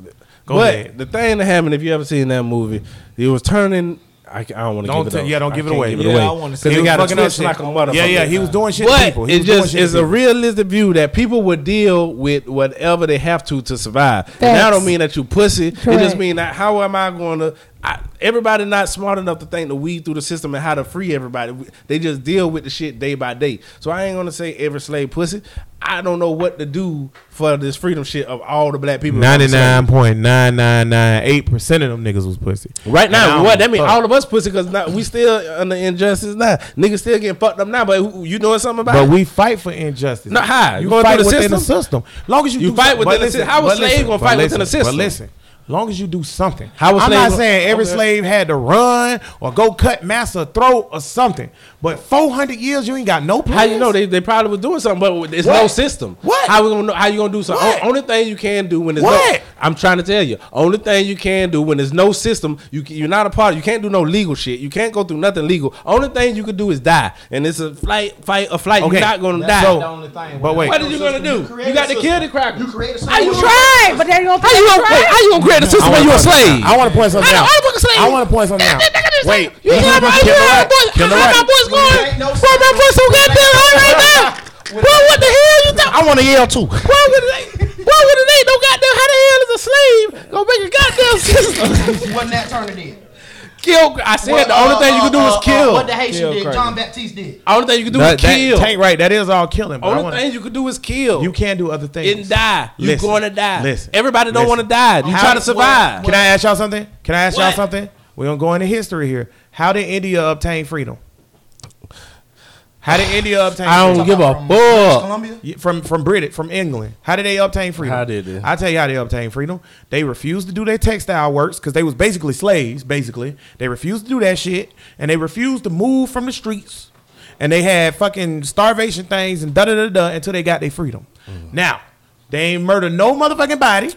Go but ahead. the thing that happened, if you ever seen that movie, it was turning. I, I don't want to give it tell- up. yeah, don't I give it away. Give it Yeah, away. I wanna see Because it. it got fucking a up shit. like a motherfucker. Yeah, yeah, he was doing shit to But people. He it was just shit to is a realistic view that people would deal with whatever they have to to survive. And that don't mean that you pussy. It just mean that how am I going to? I, everybody not smart enough to think to weed through the system and how to free everybody. They just deal with the shit day by day. So I ain't gonna say every slave pussy. I don't know what to do for this freedom shit of all the black people. Ninety nine point nine nine nine eight percent of them niggas was pussy. Right now, what that mean? fuck. All of us pussy because we still under injustice now. Niggas still getting fucked up now. But you doing something about But it? we fight for injustice. No, how? You You going fight through the within the system? system. Long as you, You fight within but the system. How a but slave gonna but fight within the system? But listen, long as you do something. I'm not saying every Okay. slave had to run or go cut master throat or something. But 400 years, you ain't got no plans. How you know they, they probably was doing something, but it's no system. What? How we gonna know, how you gonna do something? What? Only thing you can do when there's What? no. I'm trying to tell you. Only thing you can do when there's no system. you you're not a part. You can't do no legal shit. You can't go through nothing legal. Only thing you could do is die, and it's a flight, fight, a flight. Okay. You're not gonna That's die. so- the only thing. But wait. what are you gonna do? create You got a to kill the system. crackers. You create a system. How you system. Try, but they don't. How you gonna wait, how you gonna create a system when you a slave? I want to point something out. I don't fucking slave. I want to point something out. Wait. You hear my, you Kill the hear my voice? Kill the I heard rat. my voice going. ain't no Bro, my voice so goddamn high right now. Bro, what the hell you talking? I want to yell too. Why would it ain't? Why would it no goddamn? How the hell is a slave gonna make a goddamn system? Wasn't that Turner did? kill. I said What, the only uh, thing you uh, can do uh, is uh, kill. What the Haitian Kill did, crackers. John Baptiste did. only thing you can do That, is that, kill. Tank right. That is all killing. But only wanna, thing you can do is kill. you can't do other things. and die. You're going to die. listen, Everybody don't want to die. You try to survive. Can I ask y'all something? Can I ask y'all something? We're gonna go into history here. How did India obtain freedom? How did India obtain I freedom? don't give a From British fuck. Columbia? Yeah, From from Britain, from England. How did they obtain freedom? How did they? I tell you how they obtained freedom. They refused to do their textile works because they was basically slaves. Basically, they refused to do that shit, and they refused to move from the streets. And they had fucking starvation things and da da da da until they got their freedom. Mm. Now, they ain't murder no motherfucking body.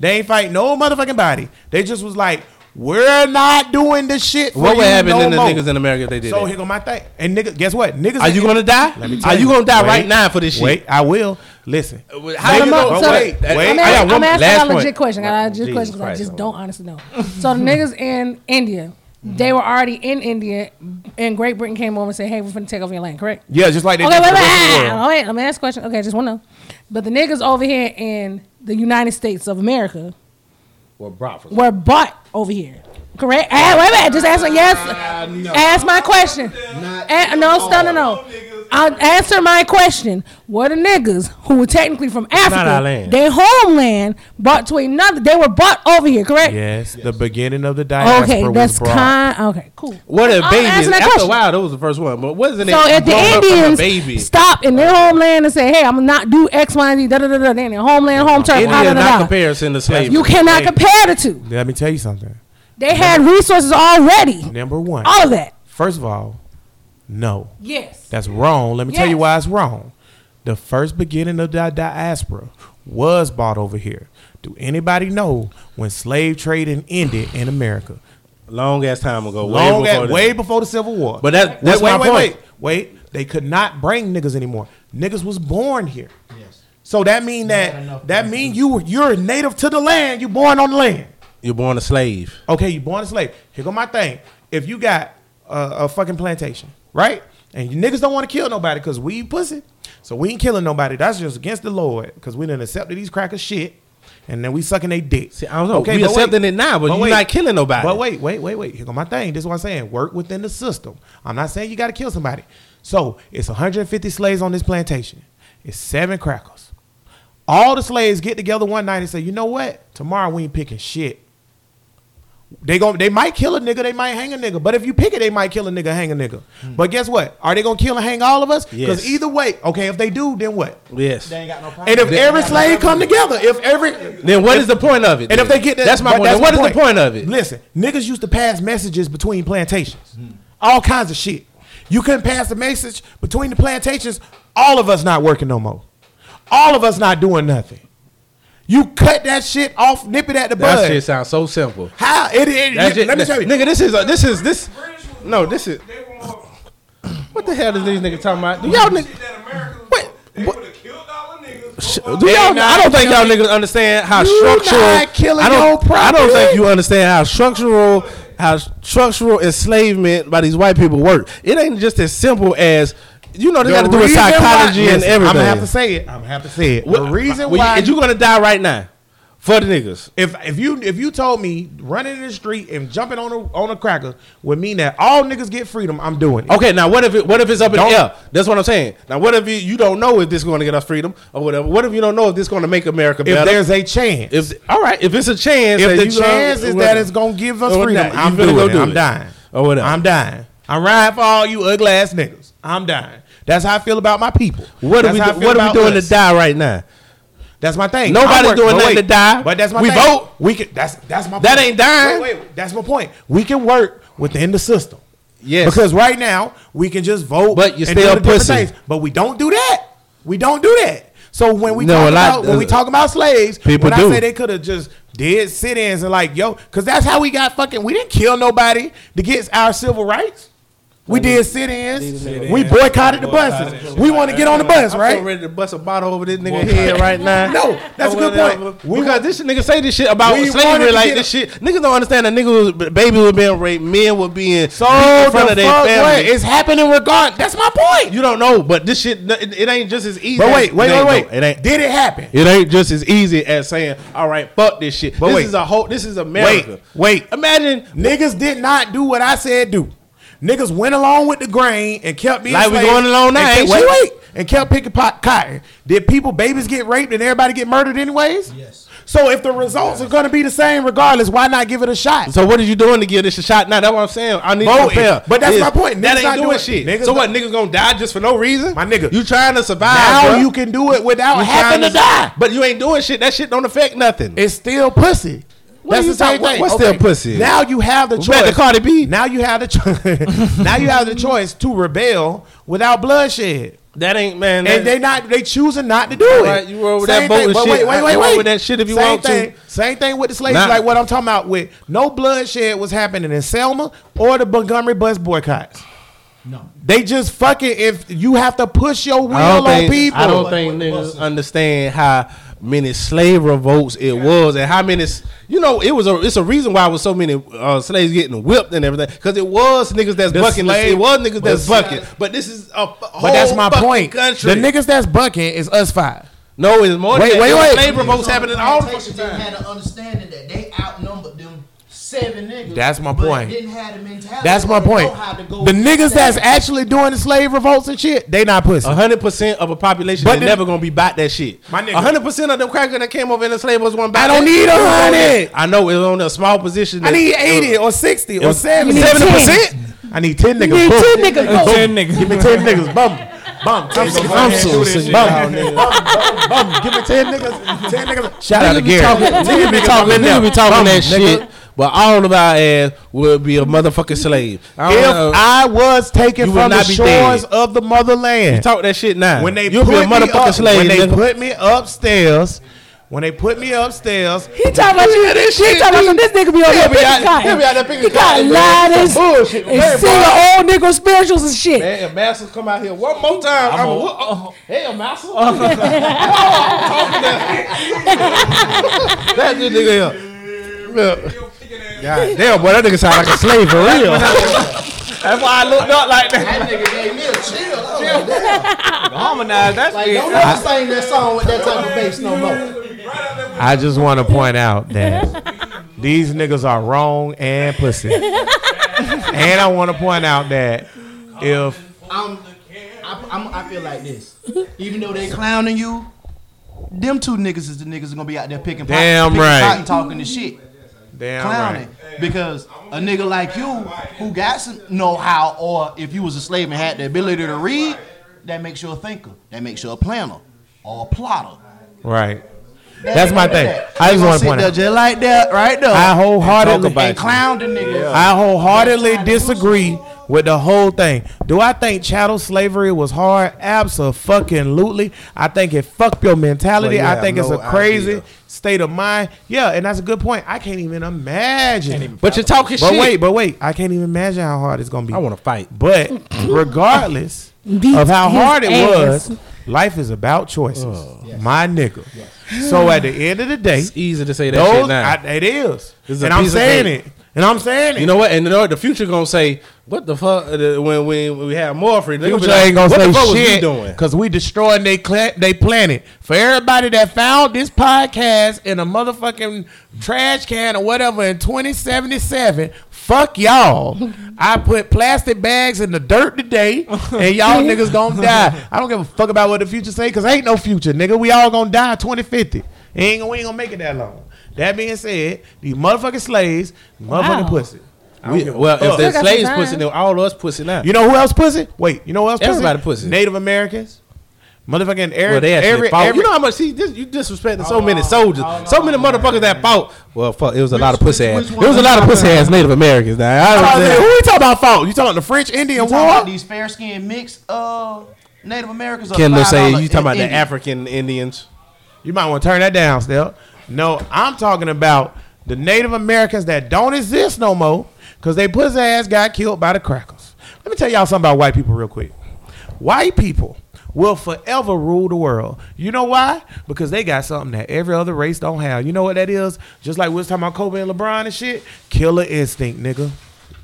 They ain't fight no motherfucking body. They just was like, we're not doing this shit. What would you happen no to the more. niggas in America if they did it? So that? here go my thing. And nigga, guess what? Niggas Are you gonna die? Let me tell Are you gonna die right now for this shit? Wait, I will. Listen. Uh, how Niggas- you know? up- so- wait, wait. I'm, I got one I'm asking last a legit question. I got a legit Jesus question because I just don't honestly know. so the niggas in India, they were already in India, and Great Britain came over and said, "Hey, we're finna take over your land." Correct? Yeah, just like they Okay, did wait, wait, the rest of the wait, world. wait. Let me ask a question. Okay, just want to know. But the niggas over here in the United States of America Well, Bradford. were bought over here. Correct? Ah, wait, wait. Just answer yes. Ask my question. A- no, no, no, no. I'll answer my question. What the niggas who were technically from Africa, their homeland, brought to another? They were bought over here, correct? Yes, the beginning of the diaspora Okay, was that's brought. kind. Okay, cool. What if I'm babies? asking that After a question. while, that was the first one. But wasn't it? So if the grown up from a Indians baby? stop in their homeland and say, "Hey, I'm gonna not do X, Y, and Z," da da da da, then their homeland, home turf, India da, da, da, da. comparison to slavery. You cannot Hey. compare the two. Let me tell you something. They had resources already. Number one, All of that. first of all, no, Yes. that's wrong. Let me tell you why it's wrong. The first beginning of the diaspora was bought over here. Do anybody know when slave trading ended in America? long ass time ago. Long way at, before way before the Civil War. But that- that's wait, my wait, point. wait, wait. They could not bring niggas anymore. Niggas was born here. Yes. So that mean that that mean you you're native to the land. You born on the land. You're born a slave. Okay, you born a slave. Here go my thing. If you got a, a fucking plantation, right? And you niggas don't want to kill nobody because we pussy. So we ain't killing nobody. That's just against the Lord because we done accepted these crackers shit. And then we sucking they dick. See, I don't know. Okay, we but wait. accepting it now, but, you're not killing nobody. But wait, wait, wait, wait. Here go my thing. This is what I'm saying. Work within the system. I'm not saying you got to kill somebody. So it's 150 slaves on this plantation. It's seven crackers. All the slaves get together one night and say, you know what? Tomorrow we ain't picking shit. They gon' they might kill a nigga, they might hang a nigga. But if you pick it, they might kill a nigga, hang a nigga. Hmm. But guess what? Are they gonna kill and hang all of us? Because Yes. either way, okay, if they do, then what? yes. They ain't got no problem. And if every slave come together, if every Then what is the point of it? and if they get that, that's my but point. Then what is my the point of it? Listen, niggas used to pass messages between plantations, hmm. all kinds of shit. You couldn't pass the message between the plantations. All of us not working no more. All of us not doing nothing. You cut that shit off, nip it at the bud. That shit sounds so simple. How it, it, That it- shit- let me tell you, nigga, this is a, this is this. no, this is They were more. what the hell is these niggas talking about? Do y'all niggas? Shit. Wait, what- would have all the niggas. Do y'all? I don't think y'all niggas understand how You structural. not killing I don't. your I don't think you understand how structural, how structural enslavement by these white people work. It ain't just as simple as you know. They got to do with reason why- psychology and listen, everything. I'm gonna have to say it. I'm gonna have to say it. The What- reason well, why you, you gonna die right now for the niggas. if if you if you told me running in the street and jumping on a on a cracker would mean that all niggas get freedom, I'm doing it. Okay, now what if it, what if it's up in Don't- the air? That's what I'm saying. Now what if you, you don't know if this is going to get us freedom or whatever? What if you don't know if this is going to make America better? If there's a chance, if all right, if it's a chance, if the chance is that it's gonna give us freedom, I'm doing go it. do I'm it. dying. Or whatever. I'm dying. I'm riding for all you ugly ass niggas. I'm dying. That's how I feel about my people. What are we do- what are we doing us. to die right now? That's my thing. Nobody's work- doing nothing wait, to die. But that's my We thing. vote. We can. That's that's my. That point. ain't dying. Wait, wait, that's my point. We can work within the system. Yes. Because right now we can just vote. But you still do the different pussy. But we don't do that. We don't do that. So when we No, talk lot- about when we talk about slaves, People when do. I say they could have just did sit-ins and like yo, because that's how we got fucking. We didn't kill nobody to get our civil rights. We did sit-ins. We boycotted the buses. We want to get on the bus, I'm right? so ready to bust a bottle over this nigga head right now. No, that's a good point. We because this nigga say this shit about We wanted slavery like this shit. Niggas don't understand that niggas was baby was being raped, men were being So in front the of their family. what? It's happening regard. That's my point. you don't know, but this shit it, it ain't just as easy. But wait, wait, wait, wait. though. It ain't. Did it happen? It ain't just as easy as saying, "All right, fuck this shit." But this wait. is a whole. This is America. Wait, wait. Imagine Niggas did not do what I said do. Niggas went along with the grain and kept being Like we going along now, and ain't kept- Wait, wait, and kept picking pot cotton. Did people, babies get raped and everybody get murdered anyways? Yes. So if the results are going to be the same regardless, why not give it a shot? So what are you doing to give this a shot? Now that's what I'm saying. I need to Voting. compare. But that's Is- my point. That Niggas ain't not doing doing- shit. niggas so what? Niggas gonna die just for no reason? My nigga. you trying to survive? now bruh. you can do it without You having trying to die. But you ain't doing shit. That shit don't affect nothing. It's still pussy. What That's the same talking- thing. what's still pussy? Now you have the We choice. back to Cardi B. Now you have the choice. now you have the choice to rebel without bloodshed. that ain't man. and that- they not they choosing not to do it. right, you roll with Same that boat thing- and shit. Wait, wait, wait, wait. with that shit if you Same want to. Same thing with the slaves. Nah. Like what I'm talking about with no bloodshed was happening in Selma or the Montgomery bus boycotts. No. They just fucking if you have to push your will on think, people. I don't think niggas understand how many slave revolts it was and how many you know it was a it's a reason why it was so many uh, slaves getting whipped and everything because it was niggas that's The bucking slave- it was niggas that's bucking but this is a f- but that's whole my fucking point. country The niggas that's bucking is us five. no it's more Wait, than wait, wait. slave revolts happening all the Plantations fucking didn't time have an understanding seven niggas. That's my point. Didn't have the mentality. That's my point. how to go The niggas that. that's actually doing the slave revolts and shit, they not pussy. hundred percent of a population But that the- never gonna be about that shit. My nigga. hundred percent of them crackers that came over in the slave was one. I don't need a hundred. I know it was on a small position. I need uh, 80 or 60 or was 70. 70%. I need 10 niggas. need Boom. 10 niggas. Boom. Ten niggas. Give me 10 niggas. Bum. Bum. I'm so, I'm so sick. Bum. Bum. Bum. Give me 10 niggas. 10 niggas. Shout out to Niggas be Gary. talking, niggas be talking, up niggas be talking Bum, that nigga. shit, but all of our ass would be a motherfucking slave. I If know. I was taken from the shores dead. of the motherland, you talk that shit now. when they you'll put be a me motherfucking up, slave. when they nigga. put me upstairs, when they put me upstairs, He talking about you. He talking about some- this nigga be on He'll there picking cotton. he'll be out there picking He got cotton, bro. lighters Bullshit. and Hey, singing old nigga spirituals and shit. Man, if Master come out here one more time, I'm, a, oh, uh-huh. hey, Master. Uh-huh. That's this nigga here. Yeah. God damn, boy, that nigga sound like a slave for real. That's why I looked up like that. That nigga gave me a chill. I was like, damn. Harmonize that Like, shit. don't ever sing that song with that type of bass no more. I just want to point out that these niggas are wrong and pussy. and I want to point out that if I'm, I, I'm, I feel like this. Even though they clowning you, them two niggas is the niggas that gonna be out there picking, pot- Damn picking right. cotton, talking the shit, damn clowning. right, Because a nigga like you, who got some know-how, or if you was a slave and had the ability to read, that makes you a thinker. That makes you a planner or a plotter. right. That's my thing. I just want to sit point there out. just like that, right there. I wholeheartedly and clown the nigga. I wholeheartedly disagree with the whole thing. Do I think chattel slavery was hard? Absolutely. I think it fucked your mentality. Well, you I have think it's no a crazy idea. state of mind. Yeah, and that's a good point. I can't even imagine. But you're talking but shit. But wait, but wait. I can't even imagine how hard it's gonna be. I want to fight. But regardless of how hard it ass. was, life is about choices. Oh. My nigga. So at the end of the day, It's easy to say that shit now. I, it is. It's a And I'm piece of saying it. And I'm saying it. You know what? And know? The future gonna say, "What the fuck?" uh, When we when we have more free, they Future like, ain't gonna what say the fuck was we doing? because we destroying they cla- they planet. For everybody that found this podcast in a motherfucking trash can or whatever in 2077, fuck y'all. I put plastic bags in the dirt today, and y'all niggas gonna die. I don't give a fuck about what the future say because ain't no future, nigga. We all gonna die 2050. Ain't gonna, we ain't gonna make it that long. That being said, these motherfucking slaves, motherfucking Wow. pussy. I don't We, give a well, if fuck. the got slaves some pussy, time. then all of us pussy now. You know who else pussy? Wait, you know who else pussy? Everybody pussy. Native Americans. Motherfucking every, well, they actually every, fought. every you know how much see, this, you disrespecting so many soldiers, so many motherfuckers that fought. Well, fuck, it was a lot of Which- pussy which- ass. which It was a lot of you pussy talking ass Native Americans. Now, I Oh, was man, who you talking about fault? You talking about the French Indian You talking War? about these fair skinned mixed uh Native Americans? or Kendall say $5 you talking about the Indian? African Indians. You might want to turn that down still. No, I'm talking about the Native Americans that don't exist no more because they pussy ass got killed by the crackers. Let me tell y'all something about white people real quick. White people will forever rule the world. You know why? Because they got something that every other race don't have. You know what that is? Just like we was talking about Kobe and LeBron and shit. Killer instinct, nigga.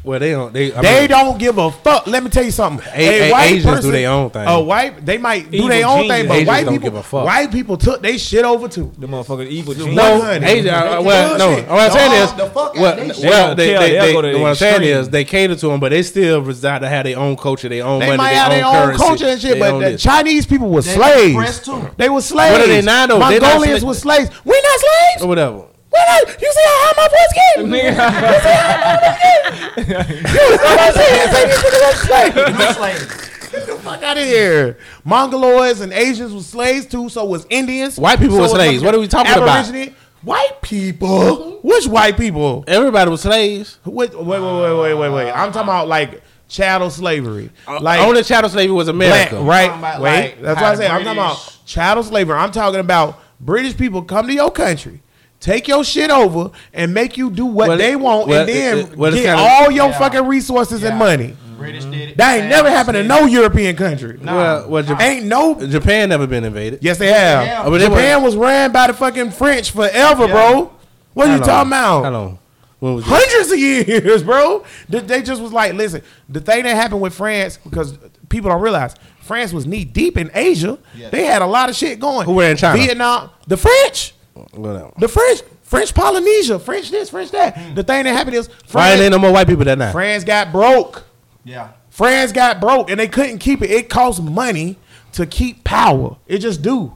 Well, they don't. They, I They mean, don't give a fuck. Let me tell you something. A- A- Asians do their own thing. A white, they might do their own genius. thing, but Asians white don't people, give a fuck. white people took they shit over too. The motherfuckers evil genius. No, 100. Asian, well, no. What I'm saying is, the fuck well, they well, They they, they, care. they, They'll go to the what I'm saying is, they cater to them, but they still reside to have their own culture, their own They money, might their have own their own currency, culture and shit, but the. Chinese people were slaves. They were slaves. What are they now, though? They not Mongolians sla- were slaves. We not slaves. or whatever. We not. You see how my voice getting? You see how my voice getting? You see what I'm saying? Say these niggas were slaves. No slaves. Get the fuck out of here. Mongoloids and Asians were slaves too. So was Indians. White people so were was slaves. What are we talking about? Aborigine- White people. Which white people? Everybody was slaves. Wait, wait, wait, wait, wait, wait, wait. I'm talking about like chattel slavery. Uh, like only chattel slavery was America. Black, right? About, Wait, like, that's how what I the say. I'm talking about chattel slavery. I'm talking about British people come to your country, take your shit over, and make you do what Well, they want, well, and then it- it- well, get kinda- all your Yeah. fucking resources and money. British did it. That ain't never France happened to did no. European country. Well, well, Japan, Ain't no. Japan never been invaded. Yes, they have. Yeah. Oh, but Japan was ran by the fucking French forever, Yeah. bro. What are you long? talking about? How long? When was hundreds of years, bro. They- They just was like, listen, the thing that happened with France, because people don't realize, France was knee deep in Asia. Yes. They had a lot of shit going. Who were in China? Vietnam, the French, Whatever. the French, French Polynesia, French this, French that. Hmm. The thing that happened is Why ain't no more white people that now? France got broke. Yeah. France got broke and they couldn't keep it. It cost money to keep power. It just do.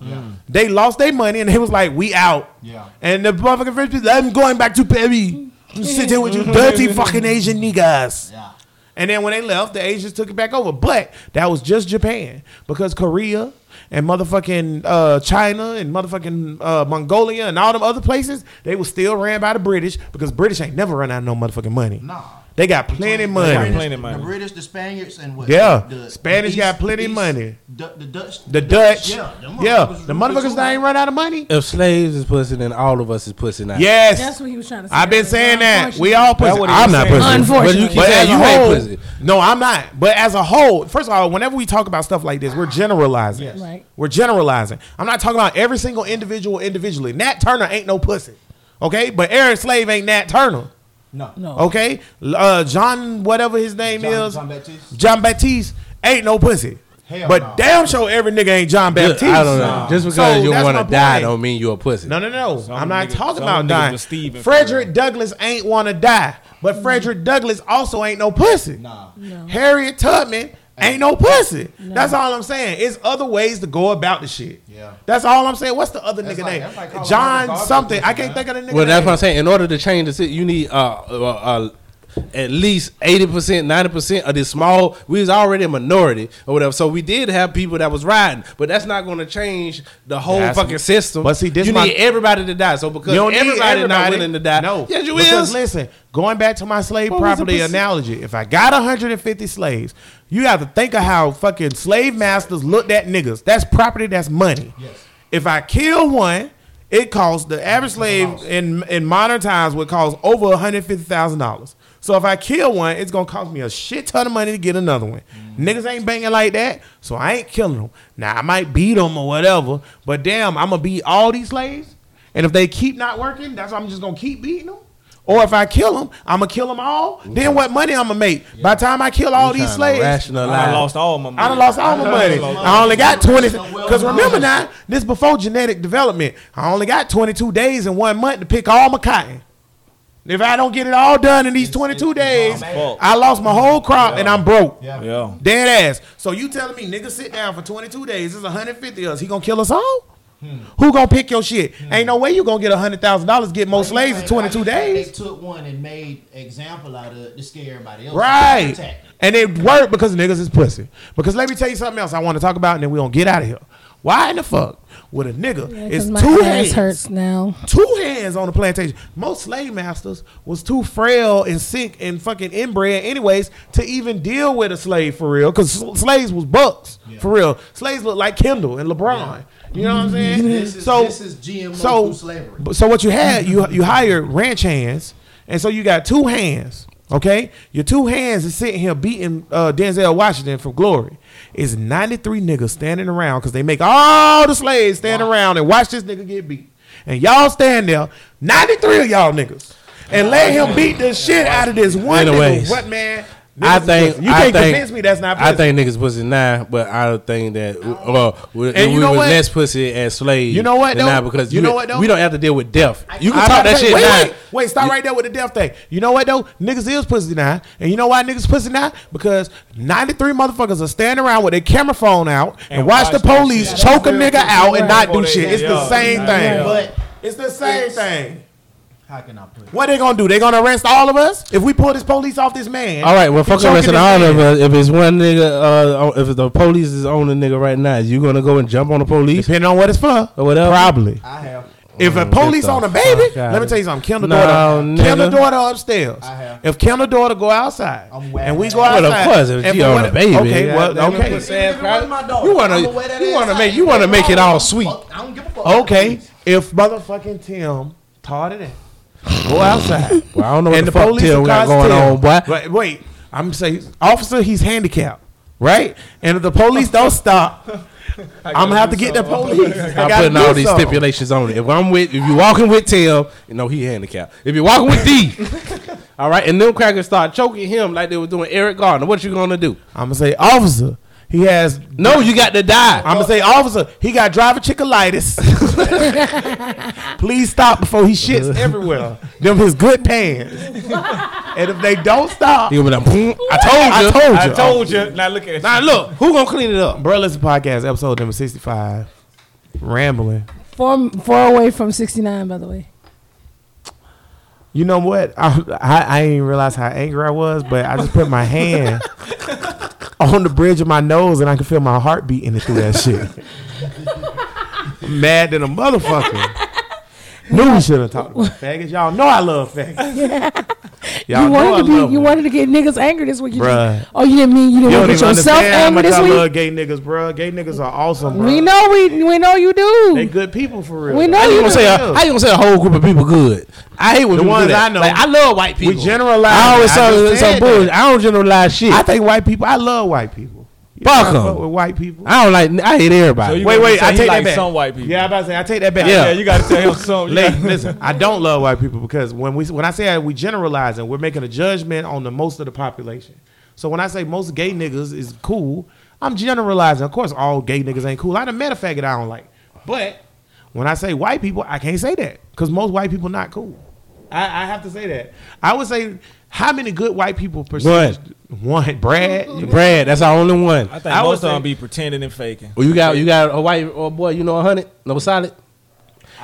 They lost their money and they was like, we out. Yeah. And the motherfucking French people, I'm going back to Paris. I'm sitting with you dirty fucking Asian niggas. Yeah. And then when they left, the Asians took it back over. But that was just Japan because Korea and motherfucking uh, China and motherfucking uh, Mongolia and all them other places, they was still ran by the British because British ain't never run out of no motherfucking money. Nah. They got plenty got money. plenty money. The British, the Spaniards, and what? Yeah. The, Spanish the got plenty money. Du- the Dutch. The Dutch, Yeah. them yeah, motherfuckers the motherfuckers too. that ain't run out of money. If slaves is pussy, then all of us is pussy now. Yes, That's what he was trying to say. I've been saying that. We all pussy. That's what he I'm was not saying. pussy. Unfortunately. But you keep But saying as you a ain't whole, pussy. no, I'm not. But as a whole, first of all, whenever we talk about stuff like this, we're generalizing. Yes. Right. We're generalizing. I'm not talking about every single individual individually. Nat Turner ain't no pussy. Okay? But Aaron Slave ain't Nat Turner. No. No. Okay? Uh, John, whatever his name John- is, John Baptiste? John Baptiste ain't no pussy. Hell but no. damn sure every nigga ain't John Just- Baptiste. I don't know. Just because So you that's want to die don't mean you're a pussy. No, no, no. Some I'm not niggas- talking about niggas dying. Steven Frederick real. Douglass ain't want to die, but Frederick Douglass also ain't no pussy. Nah. No. Harriet Tubman ain't no pussy. That's all I'm saying. It's other ways to go about the shit. Yeah. That's all I'm saying. What's the other That's nigga like- name? like John something. I can't think of the nigga Well, that's name. what I'm saying. In order to change the city, you need uh, uh, uh at least eighty percent, ninety percent of this small. We was already a minority or whatever, so we did have people that was riding, but that's not going to change the whole That's- fucking system. but see, this you my- need everybody to die. So because You don't need everybody, not willing to die, No, yes, you because is. listen, going back to my slave What property analogy, if I got 150 slaves, you have to think of how fucking slave masters looked at niggas. That's property. That's money. Yes. If I kill one, it costs the average slave in in modern times would cost over 150 thousand dollars. So if I kill one, it's gonna cost me a shit ton of money to get another one. Niggas ain't banging like that, so I ain't killing them. Now I might beat them or whatever, but damn, I'm gonna beat all these slaves. And if they keep not working, that's why I'm just gonna keep beating them. Or if I kill them, I'm gonna kill them all. Then what money I'm gonna make? By the time I kill all these slaves, I lost all my money. I done lost all my money. I only got 20. Because remember now, this before genetic development. I only got 22 days and one month to pick all my cotton. If I don't get it all done in these 22 days. I lost my whole crop and I'm broke. Yeah. Dead ass. So you telling me nigga sit down for 22 days, it's 150 of us. He gonna kill us all? Hmm. Who gonna pick your shit? Hmm. Ain't no way you gonna get $100,000 get more slaves in 22 days. They took one and made example out of it to scare everybody else. Right. And it worked because niggas is pussy. Because let me tell you something else I want to talk about, and then we gonna get out of here. Why in the fuck would a nigga Yeah, is 'cause my two hands hurts now. two hands on the plantation? Most slave masters was too frail and sick and fucking inbred, anyways, to even deal with a slave for real. Because slaves was bucks for real. Slaves look like Kendall and LeBron. You know what I'm saying? This is, so this is GMO so, slavery. so what you had, you you hired ranch hands, and so you got two hands. Okay, your two hands is sitting here beating uh, Denzel Washington from Glory. It's 93 niggas standing around because they make all the slaves stand around and watch this nigga get beat, and y'all stand there, 93 of y'all niggas, and let him beat the shit out of this one nigga. What man? I Niggas is think you can't think, convince me that's not. I think niggas pussy now, but I don't think that. Uh, we, And you we know was what? less pussy as slaves. You know what, than though? Now because You you, know what, though? we don't have to deal with death. You can I talk about that say, shit wait, now. Wait, wait, stop right there with the death thing. You know what though? Niggas is pussy now, and you know why niggas pussy now? Because ninety three motherfuckers are standing around with their camera phone out and, And watch watch the police choke a nigga out and not do shit. It's the same thing. But It's the same thing. How can I put it? What they gonna do? They gonna arrest all of us if we pull this police off this man? All right, well, he fuck choking arresting this all of us. If it's one nigga, uh, if the police is on the nigga right now, you gonna go and jump on the police Depending on what it's for, or whatever? probably. I have. If a Mm, police get the on a baby, let me tell you something. Kendall No, daughter, nigga. Kendall daughter upstairs. I have. If Kendall daughter go outside I'm wearing and we that. go Well, outside, of course, if and she on a baby, okay, yeah, well, that okay, nigga said- If it wasn't my daughter, You wanna- I'ma wear that you wanna out. make- you wanna make it all sweet. I don't give a fuck. okay. If motherfucking Tim taught it in, go outside. Well, I don't know what and the, the police Tim will got going Tim. on, boy. But wait, I'm saying, officer, he's handicapped, right? And if the police don't stop, I'm gonna have to get the police. I I'm putting all these something. stipulations on it. If I'm with, if you're walking with Tim, you know he handicapped. If you're walking with D, all right, and them crackers start choking him like they were doing Eric Gardner, what you gonna do? I'm gonna say, officer, he has. No, you got to die. I'm gonna say, officer, he got driver chickalitis. Please stop before he shits everywhere. Them his good pants. and if they don't stop, He gonna be like, "Boom, I told I you. I told you. Now look at it. Now look, who gonna clean it up? Bro, listen podcast episode number 65. Rambling. Four, four away from 69, by the way. You know what? I, I, I didn't even realize how angry I was, but I just put my hand on the bridge of my nose and I can feel my heart beating it through that shit. I'm mad than a motherfucker. Knew we should have talked about faggots. Y'all know I love faggots. Y'all you wanted to be, you them. wanted to get niggas angry this week. You Bruh. just- oh, you didn't mean you You didn't don't want to get yourself angry much this I love gay niggas, bro. Gay niggas are awesome, bro. We know we we know you do. They good people for real. We know How you you gonna do. say? A, how you gonna say a whole group of people good? I hate when The people do ones that. I know. Like, I love white people. We generalize. I always I saw just some bullshit. I don't generalize shit. I think white people. I love white people. You Fuck know, I 'em. with white people. I don't like. I hate everybody. So Wait, wait. I take like that back. some white people. Yeah, I about to say I take that back. Yeah, you got to tell him something. Listen, listen, I don't love white people because when we when I say we generalizing, we're making a judgment on the most of the population. So when I say most gay niggas is cool, I'm generalizing. Of course, all gay niggas ain't cool. I done met a faggot I don't like, but when I say white people, I can't say that because most white people not cool. I, I have to say that. I would say how many good white people percentage? One, Brad. Brad, that's our only one. I think I most of them be pretending and faking. Well, you got you got a white oh boy, you know a hundred, no solid.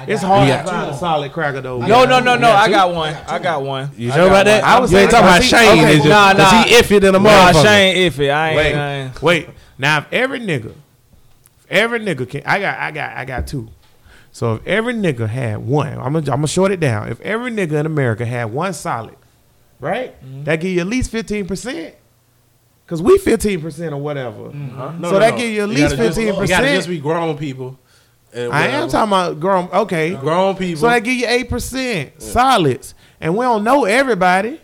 It's hard Yeah. to find a solid cracker though. No, no, no, no. I got one. I got one. You I sure got about that? I was you ain't talking about Shane, okay, is it? nah, 'Cause nah. he iffy than a Nah, motherfucker. Shane iffy. I ain't. I Wait, ain't. wait. Now if every nigga, if every nigga can, I got, I got, I got two. So if every nigga had one, I'm gonna, I'm gonna short it down. If every nigga in America had one solid, right, Mm-hmm. that give you at least fifteen percent. Cause we fifteen percent or whatever. Mm-hmm. No, so no, that no. give you at least fifteen gotta just be grown people. I am talking about grown. Okay, grown people. so that give you eight percent solids, and we don't know everybody.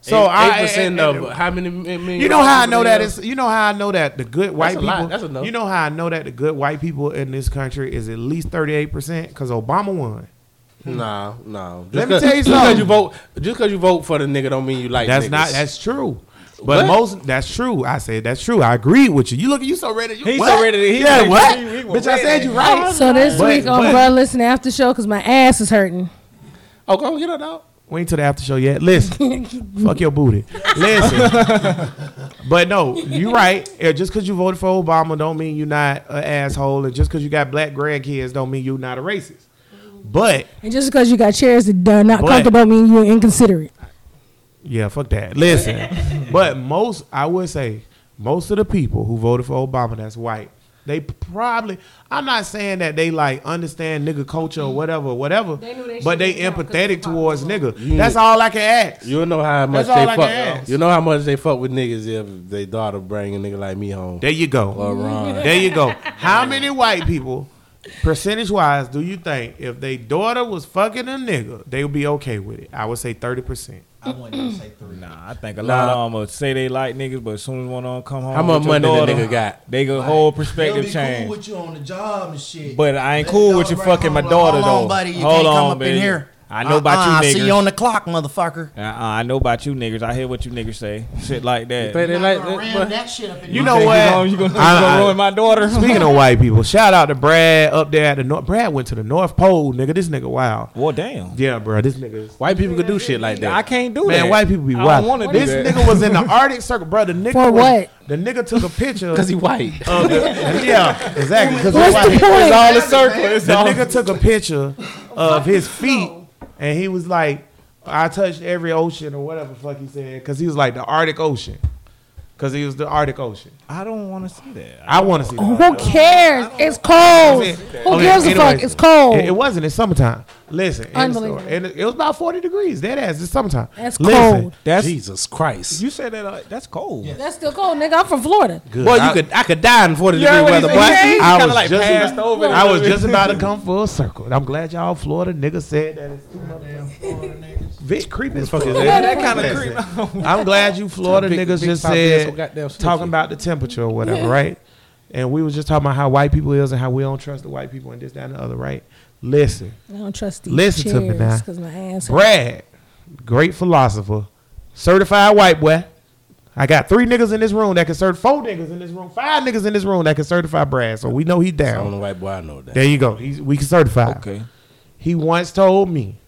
So I eight percent of and- how many? You know how I know that is? You know how I know that the good white a lot. people. That's enough. You know how I know that the good white people in this country is at least thirty eight percent because Obama won. Hmm. No, no. Let me tell you just 'cause something. you vote, just because you vote for the nigga, don't mean you like. That's niggas. not. That's true. But What? most that's true. I said that's true. I agree with you. You look. You so ready. You, He's what? so ready to- he yeah. ready- What? he- he Bitch, I said you right. So this But- week on but- Bro Listen After Show because my ass is hurting. Oh, go get it out. We ain't to the after show yet. Listen, fuck your booty. Listen, but no, you're right. Just because you voted for Obama don't mean you're not an asshole, and just because you got black grandkids don't mean you're not a racist. But And just because you got chairs that are not But- comfortable mean you're inconsiderate. Yeah, fuck that. Listen, but most I would say most of the people who voted for Obama that's white. They probably I'm not saying that they like understand nigga culture or whatever, whatever. They knew they but they shouldn't count 'cause empathetic towards popular nigga. That's all I can ask. You know how much That's they all I can fuck. ask. You know how much they fuck with niggas if they daughter bring a nigga like me home. There you go. Or Ron. There you go. How many white people, percentage wise, do you think if their daughter was fucking a nigga, they would be okay with it? I would say thirty percent. I wouldn't even say three. Nah, I think a Nah. lot of them will say they like niggas, but as soon as one of them come home, How much with your money the nigga got? They go whole They'll perspective be change. cool with you on the job and shit. But I ain't Let cool with you dog bring fucking my home, daughter Hold on, though. buddy. You Hold can't on, come up baby. in here. I know about Uh-uh, you I see niggas. you on the clock, motherfucker. Uh-uh, I know about you niggas. I hear what you niggas say. Shit like that. Think they Not like that, ram but- that shit up in You your know Think what? You gonna, you gonna, you I- gonna ruin my daughter? Speaking of white people, shout out to Brad up there at the North. Brad went to the North Pole, nigga. This nigga wild. well, damn. Yeah, bro. This nigga. White people could do shit like that. I can't do Man, that. white people be I wild. don't want to do This that. nigga was in the Arctic Circle, bro. The nigga For was- what? The nigga took a picture. Because he white. of the, yeah, exactly. Because What's the point? It's all a circle. It's The nigga took a picture of his feet, and he was like, "I touched every ocean or whatever fuck he said," because he was like the Arctic Ocean, because he was the Arctic Ocean. I don't want to see that. I want to see. the Who cares? It's cold. Okay, Who gives a fuck? It's cold. It, it wasn't. It's summertime. Listen, Unbelievable. and it, it was about forty degrees. That ass. It's summertime. That's Listen, cold. That's Jesus Christ. you said that. Uh, that's cold. That's still cold, nigga. I'm from Florida. Good. Boy, you I- could I could die in 40 You degree heard what he weather, said? boy. I was like just passed about, over it a I was just about to come full circle. I'm glad y'all Florida niggas said that it's too much. Vic creep as fuck. Yeah, that kind of Listen, creep. I'm glad you Florida Big- niggas big just top ass so said goddamn talking about the temperature or whatever, right? And we was just talking about how white people is and how we don't trust the white people and this, that, and the other, right? Listen, I don't trust these Listen to me now. because my ass. Brad, great philosopher, certified white boy. I got three niggas in this room that can certify four niggas in this room, five niggas in this room that can certify Brad. So we know he The only down. white boy I know that. There you go. He's, we can certify. Okay. He once told me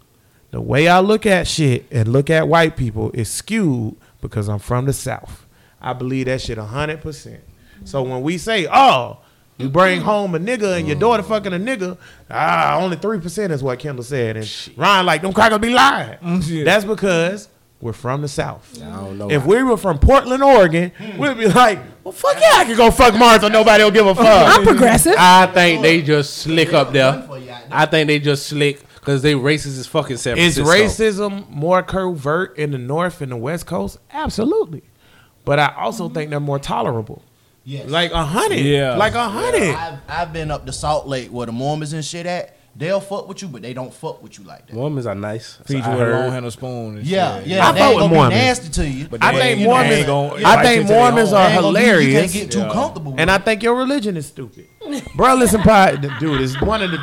the way I look at shit and look at white people is skewed because I'm from the South. I believe that shit hundred percent. So when we say, "Oh, you bring home a nigga and your daughter fucking a nigga," ah, only three percent is what Kendall said, and Ryan like them crackers be lying. shit. That's because we're from the South. I don't know. If we were from Portland, Oregon, we'd be like, "Well, fuck yeah, I can go fuck Martha. Nobody will give a fuck." I'm progressive. I think they just slick up there. I think they just slick because they racist as fucking San Is Francisco. racism more covert in the North and the West Coast? Absolutely. But I also think they're more tolerable. Yes. Like a hundred. Yeah. Like a hundred. I've, I've been up to Salt Lake where the Mormons and shit at. They'll fuck with you, but they don't fuck with you like that. Mormons are nice. Feed I you with a heard. long handle spoon. And Yeah, shit. yeah. I they fuck ain't with gonna be Mormons. nasty to you. But I think ain't- know, Mormons- gonna I think you to their Mormons are They ain't You hilarious. can't get too Yeah. comfortable. And I think your religion is stupid. Bro, listen, Pod, dude, it's one of the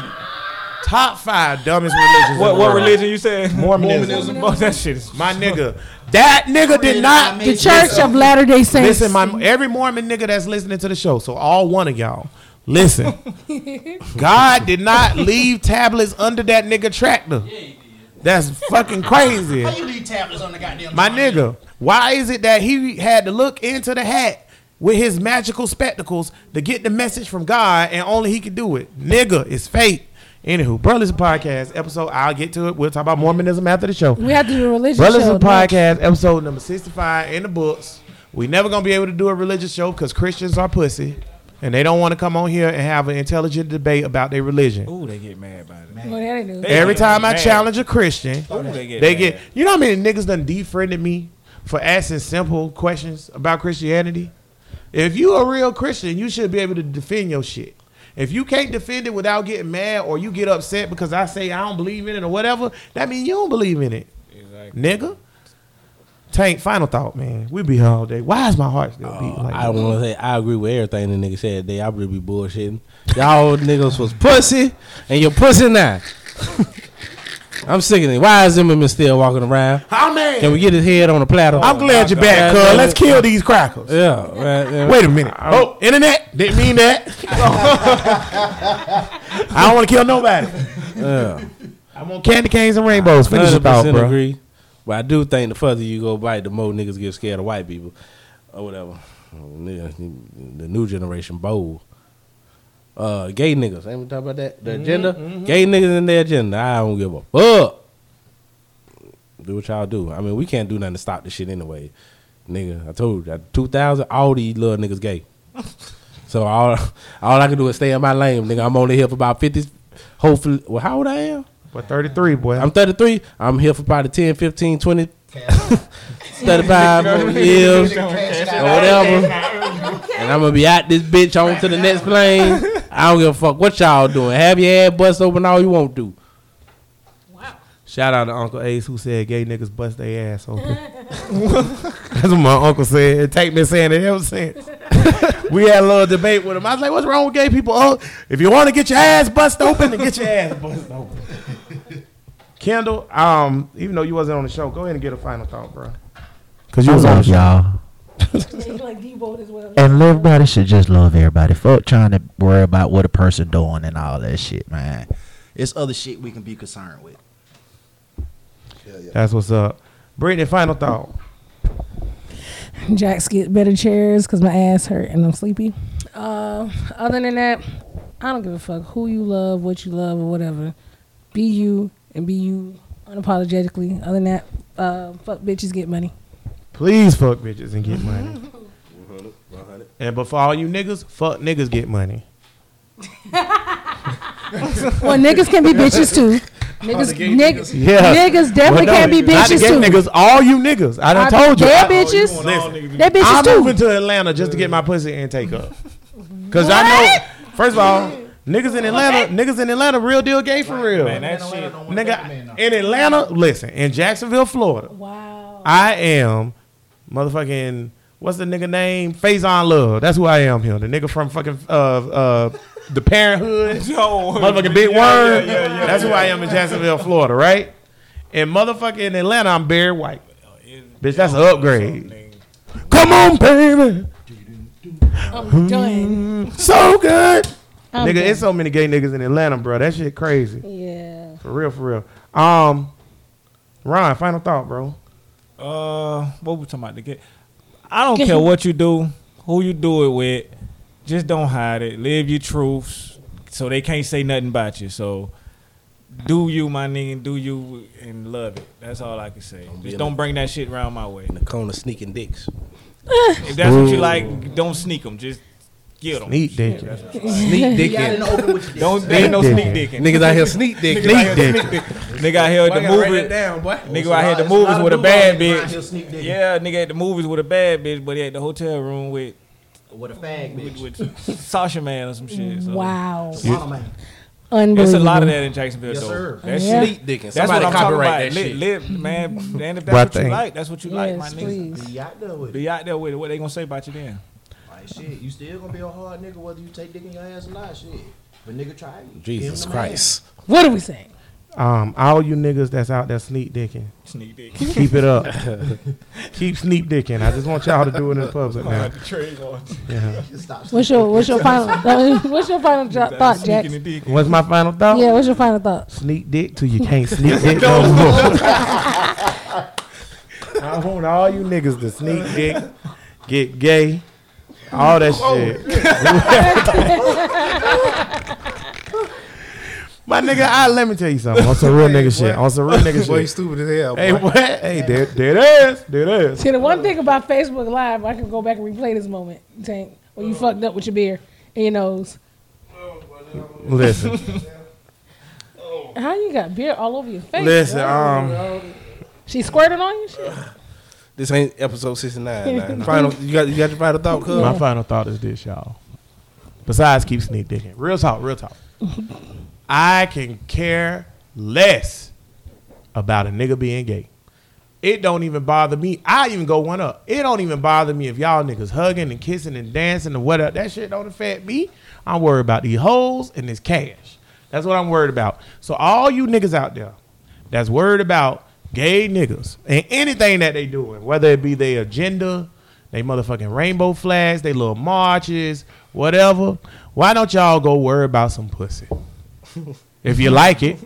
top five dumbest religions. in What the what religion you said? Mormonism. Oh, that shit is My nigga. That nigga did not. The Church of Latter Day Saints. Listen, my every Mormon nigga that's listening to the show, so all one of y'all, listen. God did not leave tablets under that nigga tractor. That's fucking crazy. How you leave tablets on the goddamn? My nigga, why is it that he had to look into the hat with his magical spectacles to get the message from God and only he could do it? Nigga, it's fake. Anywho, Brothers Podcast episode. I'll get to it. We'll talk about Mormonism after the show. We have to do a religious Brothers show. Podcast episode number sixty-five in the books. We never gonna be able to do a religious show because Christians are pussy, and they don't want to come on here and have an intelligent debate about their religion. Ooh, they get mad about it. Well, that ain't do. They Every get time I mad. challenge a Christian, Ooh, they get they get. You know how many niggas done defriended me for asking simple questions about Christianity? If you a real Christian, you should be able to defend your shit. If you can't defend it without getting mad or you get upset because I say I don't believe in it or whatever, that means you don't believe in it, Exactly. nigga. Tank, final thought, man. We be here all day. Why is my heart still beating like Uh, I want to say I agree with everything the nigga said today. I really be bullshitting. Y'all niggas was pussy, and you're pussy now. I'm sick of it. Why is Zimmerman still walking around? Oh man, Can we get his head on a platter? I'm glad you're back, cuz. Let's kill these crackers. Yeah. right, yeah. Wait a minute. Oh, internet didn't mean that. I don't want to kill nobody. Yeah. I want candy canes and rainbows. Finish thought, 100% bro. agree. But I do think the further you go bite, the more niggas get scared of white people or whatever. Oh, the new generation bold. Uh, gay niggas. Ain't we talking about that? The agenda? Gay niggas in their agenda. I don't give a fuck. Do what y'all do. I mean, we can't do nothing to stop this shit anyway. Nigga, I told you, at 2000, all these little niggas gay. so all all I can do is stay in my lane, nigga. I'm only here for about 50, hopefully. Well, how old I am? But 33, boy. I'm 33. I'm here for probably 10, 15, 20, 35 more years or whatever. And I'm going to be out this bitch on to the next plane. I don't give a fuck what y'all doing. Have your ass bust open all you want to. Wow. Shout out to Uncle Ace who said gay niggas bust their ass open. That's what my uncle said. Take me saying it ever since. we had a little debate with him. I was like, what's wrong with gay people? Oh, if you want to get your ass bust open, then get your ass bust open. Kendall, um, even though you wasn't on the show, go ahead and get a final thought, bro. Because you was on the love show. y'all. Like Debo as well. And everybody should just love everybody. Fuck trying to worry about what a person doing and all that shit, man. It's other shit we can be concerned with. That's what's up. Brittany, final thought. Jacks get better chairs because my ass hurt and I'm sleepy. Uh, other than that, I don't give a fuck who you love, what you love, or whatever. Be you and be you unapologetically. Other than that, uh, fuck bitches get money. Please fuck bitches and get money. 100. And but for all you niggas, fuck niggas get money. Well, niggas can be bitches too. Niggas, niggas, Yeah. niggas definitely Well, no, can be not the bitches gay too. niggas, all you niggas. I done I- told you. They're I- bitches. Listen, They're bitches I'm too. moving to Atlanta just to get my pussy and take up. Cause I know, first of all, niggas in Atlanta, niggas in Atlanta, real deal gay for real. Man, that shit. Nigga, in Atlanta, listen, in Jacksonville, Florida, Wow. I am motherfucking what's the nigga name? Faizon Love. That's who I am here. The nigga from fucking uh uh the Parenthood. Yo, motherfucking Big yeah, Worm. yeah, yeah, yeah, That's who I am in Jacksonville, Florida, right? And motherfucking in Atlanta, I'm Barry White. Bitch, that's an upgrade. Come on, baby. I'm done. So good. I'm nigga, done. it's so many gay niggas in Atlanta, bro. That shit crazy. Yeah. For real, for real. Um, Ron, final thought, bro. Uh, what we talking about? To get, I don't care what you do, who you do it with, just don't hide it. Live your truths, so they can't say nothing about you. So, do you, my nigga, do you, and love it. That's all I can say. Just don't bring that shit around my way. In the corner sneaking dicks. If that's what you like, don't sneak them. Just get them. Sneak dick. Sneak dick in. Don't there ain't no Sneak sneak dicking. dicking. Niggas out here sneak dick. Niggas out here sneak dick. Nigga out here at the movie. down, boy. Nigga out here at the It's a lot movies with a bad balls around here sneak bitch. Yeah, nigga at the movies with a bad bitch, but he at the hotel room with With a fag bitch. with, with Sasha Man or some shit. So. Wow. Swallow man. Unbelievable. It's a lot of that in Jacksonville, Yes, though. sir. That Yeah. shit. Sneak dicking. That's what I'm talking about. that Live, live, man. And if Right that's what thing. you like, that's what you like, my Yes, nigga. Be out there with it. Be out there with it. What they gonna say about you then? Like shit, you still gonna be a hard nigga whether you take dick in your ass or not. Shit, but nigga try you. Jesus him the. Christ. What are we saying? Um, all you niggas that's out there sneak dicking, Sneak dick. keep it up. Keep sneak dicking. I just want y'all to do it in public now. Yeah. What's your What's your final What's your final jo- thought, Jack? Sneaking the dick. What's my final thought? Yeah. What's your final thought? Sneak dick till you can't sneak dick no more. I want all you niggas to sneak dick, get gay, all that shit. My nigga, I let me tell you something. On some real nigga shit. On some real nigga Boy, you stupid as hell. Hey, what? Hey, there, there it is. There it is. See, the one thing about Facebook Live, I can go back and replay this moment, Tank, when you fucked up with your beer in your nose. Listen, How you got beer all over your face? listen. Um, She squirted on you? Shit. This ain't episode sixty nine. Final, you got you got your final thought, cuz? my final thought is this, y'all. Besides, keep sneak digging. Real talk. Real talk. I can care less about a nigga being gay. It don't even bother me. I even go one up. It don't even bother me if y'all niggas hugging and kissing and dancing and whatever. That shit don't affect me. I'm worried about these hoes and this cash. That's what I'm worried about. So all you niggas out there that's worried about gay niggas and anything that they doing, whether it be their agenda, they motherfucking rainbow flags, they little marches, whatever. Why don't y'all go worry about some pussy? if you like it.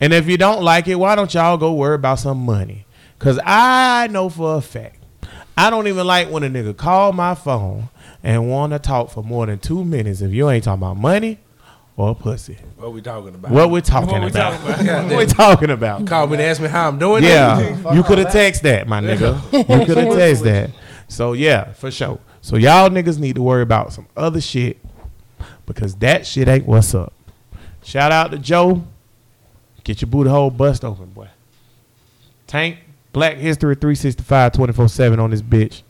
And if you don't like it, why don't y'all go worry about some money? Cause I know for a fact, I don't even like when a nigga call my phone and want to talk for more than two minutes if you ain't talking about money or pussy. What we talking about? What we talking What we about? talking about? what we talking about? Call me and ask me how I'm doing. Yeah, you could have texted that, my nigga. You could have texted that. So yeah, for sure. So y'all niggas need to worry about some other shit because that shit ain't what's up. Shout out to Joe. Get your booty hole bust open, boy. Tank Black History 365 24 7 on this bitch.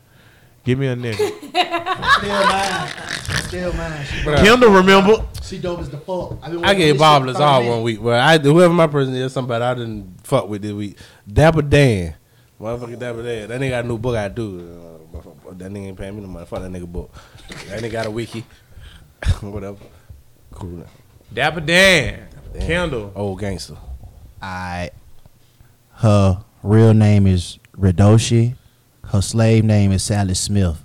Give me a nigga. Still mine. Still mine. Kendall, remember? She dope as the fuck. I've I gave Bob shit for all 30 one week, but I whoever my person is, somebody I didn't fuck with this week. Dapper Dan, motherfucker Dapper Dan. That nigga got a new book I do. Uh, that nigga ain't paying me no money. Fuck that nigga book. That nigga got a wiki. Whatever. Cool. Now. Dapper Dan. Dan. Kendall. Old gangster. I her real name is Redoshi. Her slave name is Sally Smith.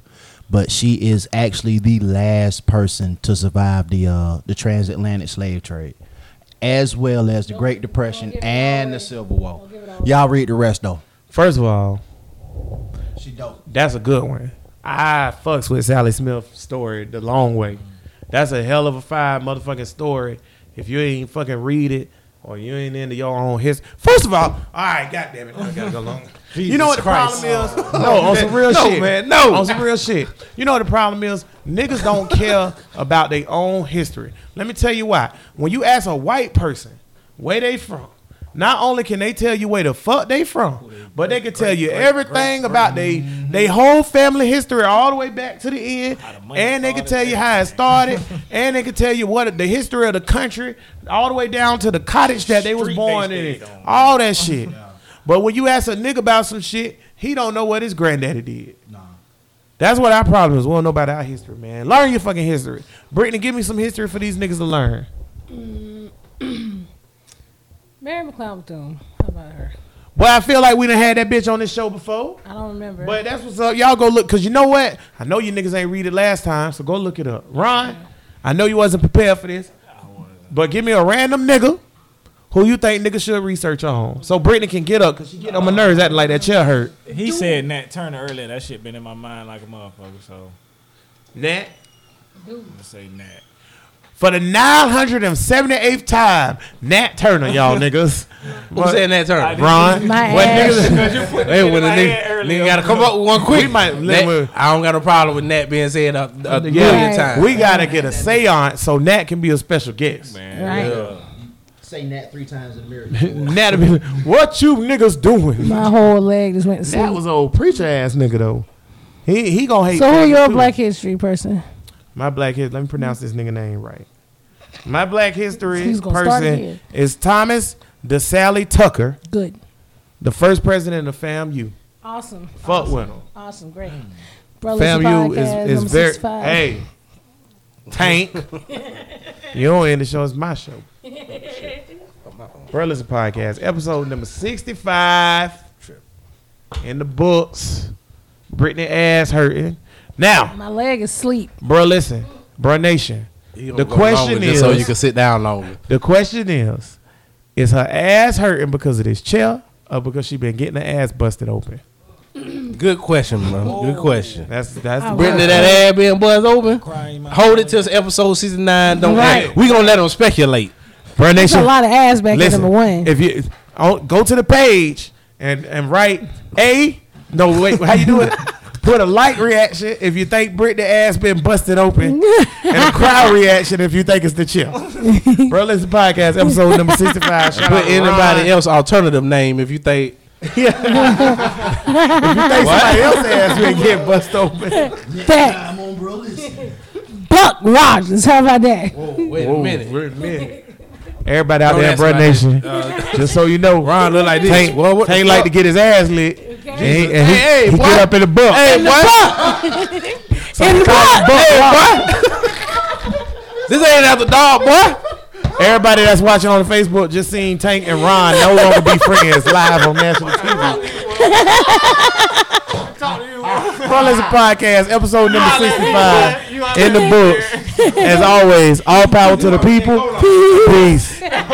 But she is actually the last person to survive the uh, the transatlantic slave trade, as well as the Great Depression and the Civil War. Y'all read the rest though. First of all, She dope. That's a good one. I fucks with Sally Smith's story the long way. That's a hell of a fire motherfucking story. If you ain't fucking read it or you ain't into your own history. First of all, all right, goddamn it, I gotta go long. you know what the Christ. problem is? No, on some real No, shit, man, no. On some real shit. You know what the problem is? Niggas don't care about their own history. Let me tell you why. When you ask a white person where they from, not only can they tell you where the fuck they from, but they can tell you everything about they they whole family history all the way back to the end, and they can tell you how it started, and they can tell you what the history of the country, all the way down to the cottage that they was born in, all that shit. But when you ask a nigga about some shit, he don't know what his granddaddy did. That's what our problem is. We don't know about our history, man. Learn your fucking history. Brittany, give me some history for these niggas to learn. Mm. Mary McLeod Bethune. How about her? Boy, I feel like we done had that bitch on this show before. I don't remember. But that's what's up. Y'all go look, cause you know what? I know you niggas ain't read it last time, so go look it up. Ron, I know you wasn't prepared for this, but give me a random nigga who you think niggas should research on, so Brittany can get up, cause she get on my nerves acting like that chair hurt. He said Nat Turner earlier. That shit been in my mind like a motherfucker. So Nat, I'm gonna say Nat. For the 978th time, Nat Turner, y'all niggas. Who said that term? Ron, My what ass. niggas? Hey, when the nigga, nigga gotta come up with one quick. We might- Nat- let me- I don't got a problem with Nat being said a, a Yeah. million times. We gotta get a seance so Nat can be a special guest. Man, right. Say that three times in the mirror. Nat, like, what you niggas doing? My whole leg just went to. That was an old preacher ass nigga though. He he gonna hate. so who your too. Black History person? My black history. Let me pronounce this nigga name right. My black history He's gonna start person again. is Thomas DeSaille Tucker, Good. the first president of FAMU. Awesome. Fuck with him. Awesome. Great. Bro, listen FAMU podcast, is is very 65. hey. Tank. you don't end the show. It's my show. Bro, listen podcast episode number sixty five. In the books. Brittany ass hurting. Now, My leg is sleep. bro, listen, bro, nation. The question longer just so you can sit down longer. The question is, is her ass hurting because of this chair or because she been getting her ass busted open? Good question, bro. Good question. That's that's Oh, Brittany, that ass being buzzed open. Hold it till episode season nine. Don't Right. we gonna let them speculate. Bro There's a lot of ass back listen, in number one. if you oh, go to the page and and write a no wait how you do it. Put a like reaction if you think Britney ass been busted open, and a crowd reaction if you think it's the chill. Bro, listen podcast episode number sixty five. Put anybody else alternative name if you think. Yeah. If you think somebody else ass been get busted open. That I'm on, bro. Listen. Buck Rogers. How about that? Wait Whoa, wait a minute. Everybody out Don't there in ask Bro Nation, that. just so you know, Ron look like this. Tank, Well, what the Tank like to get his ass lit. And he, he, Hey, hey, he boy. get up in the book. Hey, boy. In the butt. This ain't after dog, boy. Everybody that's watching on the Facebook just seen Tank and Ron no longer be friends live on national TV. Bro, listen podcast, episode number 65 in the books. As always, all power to the people. Peace.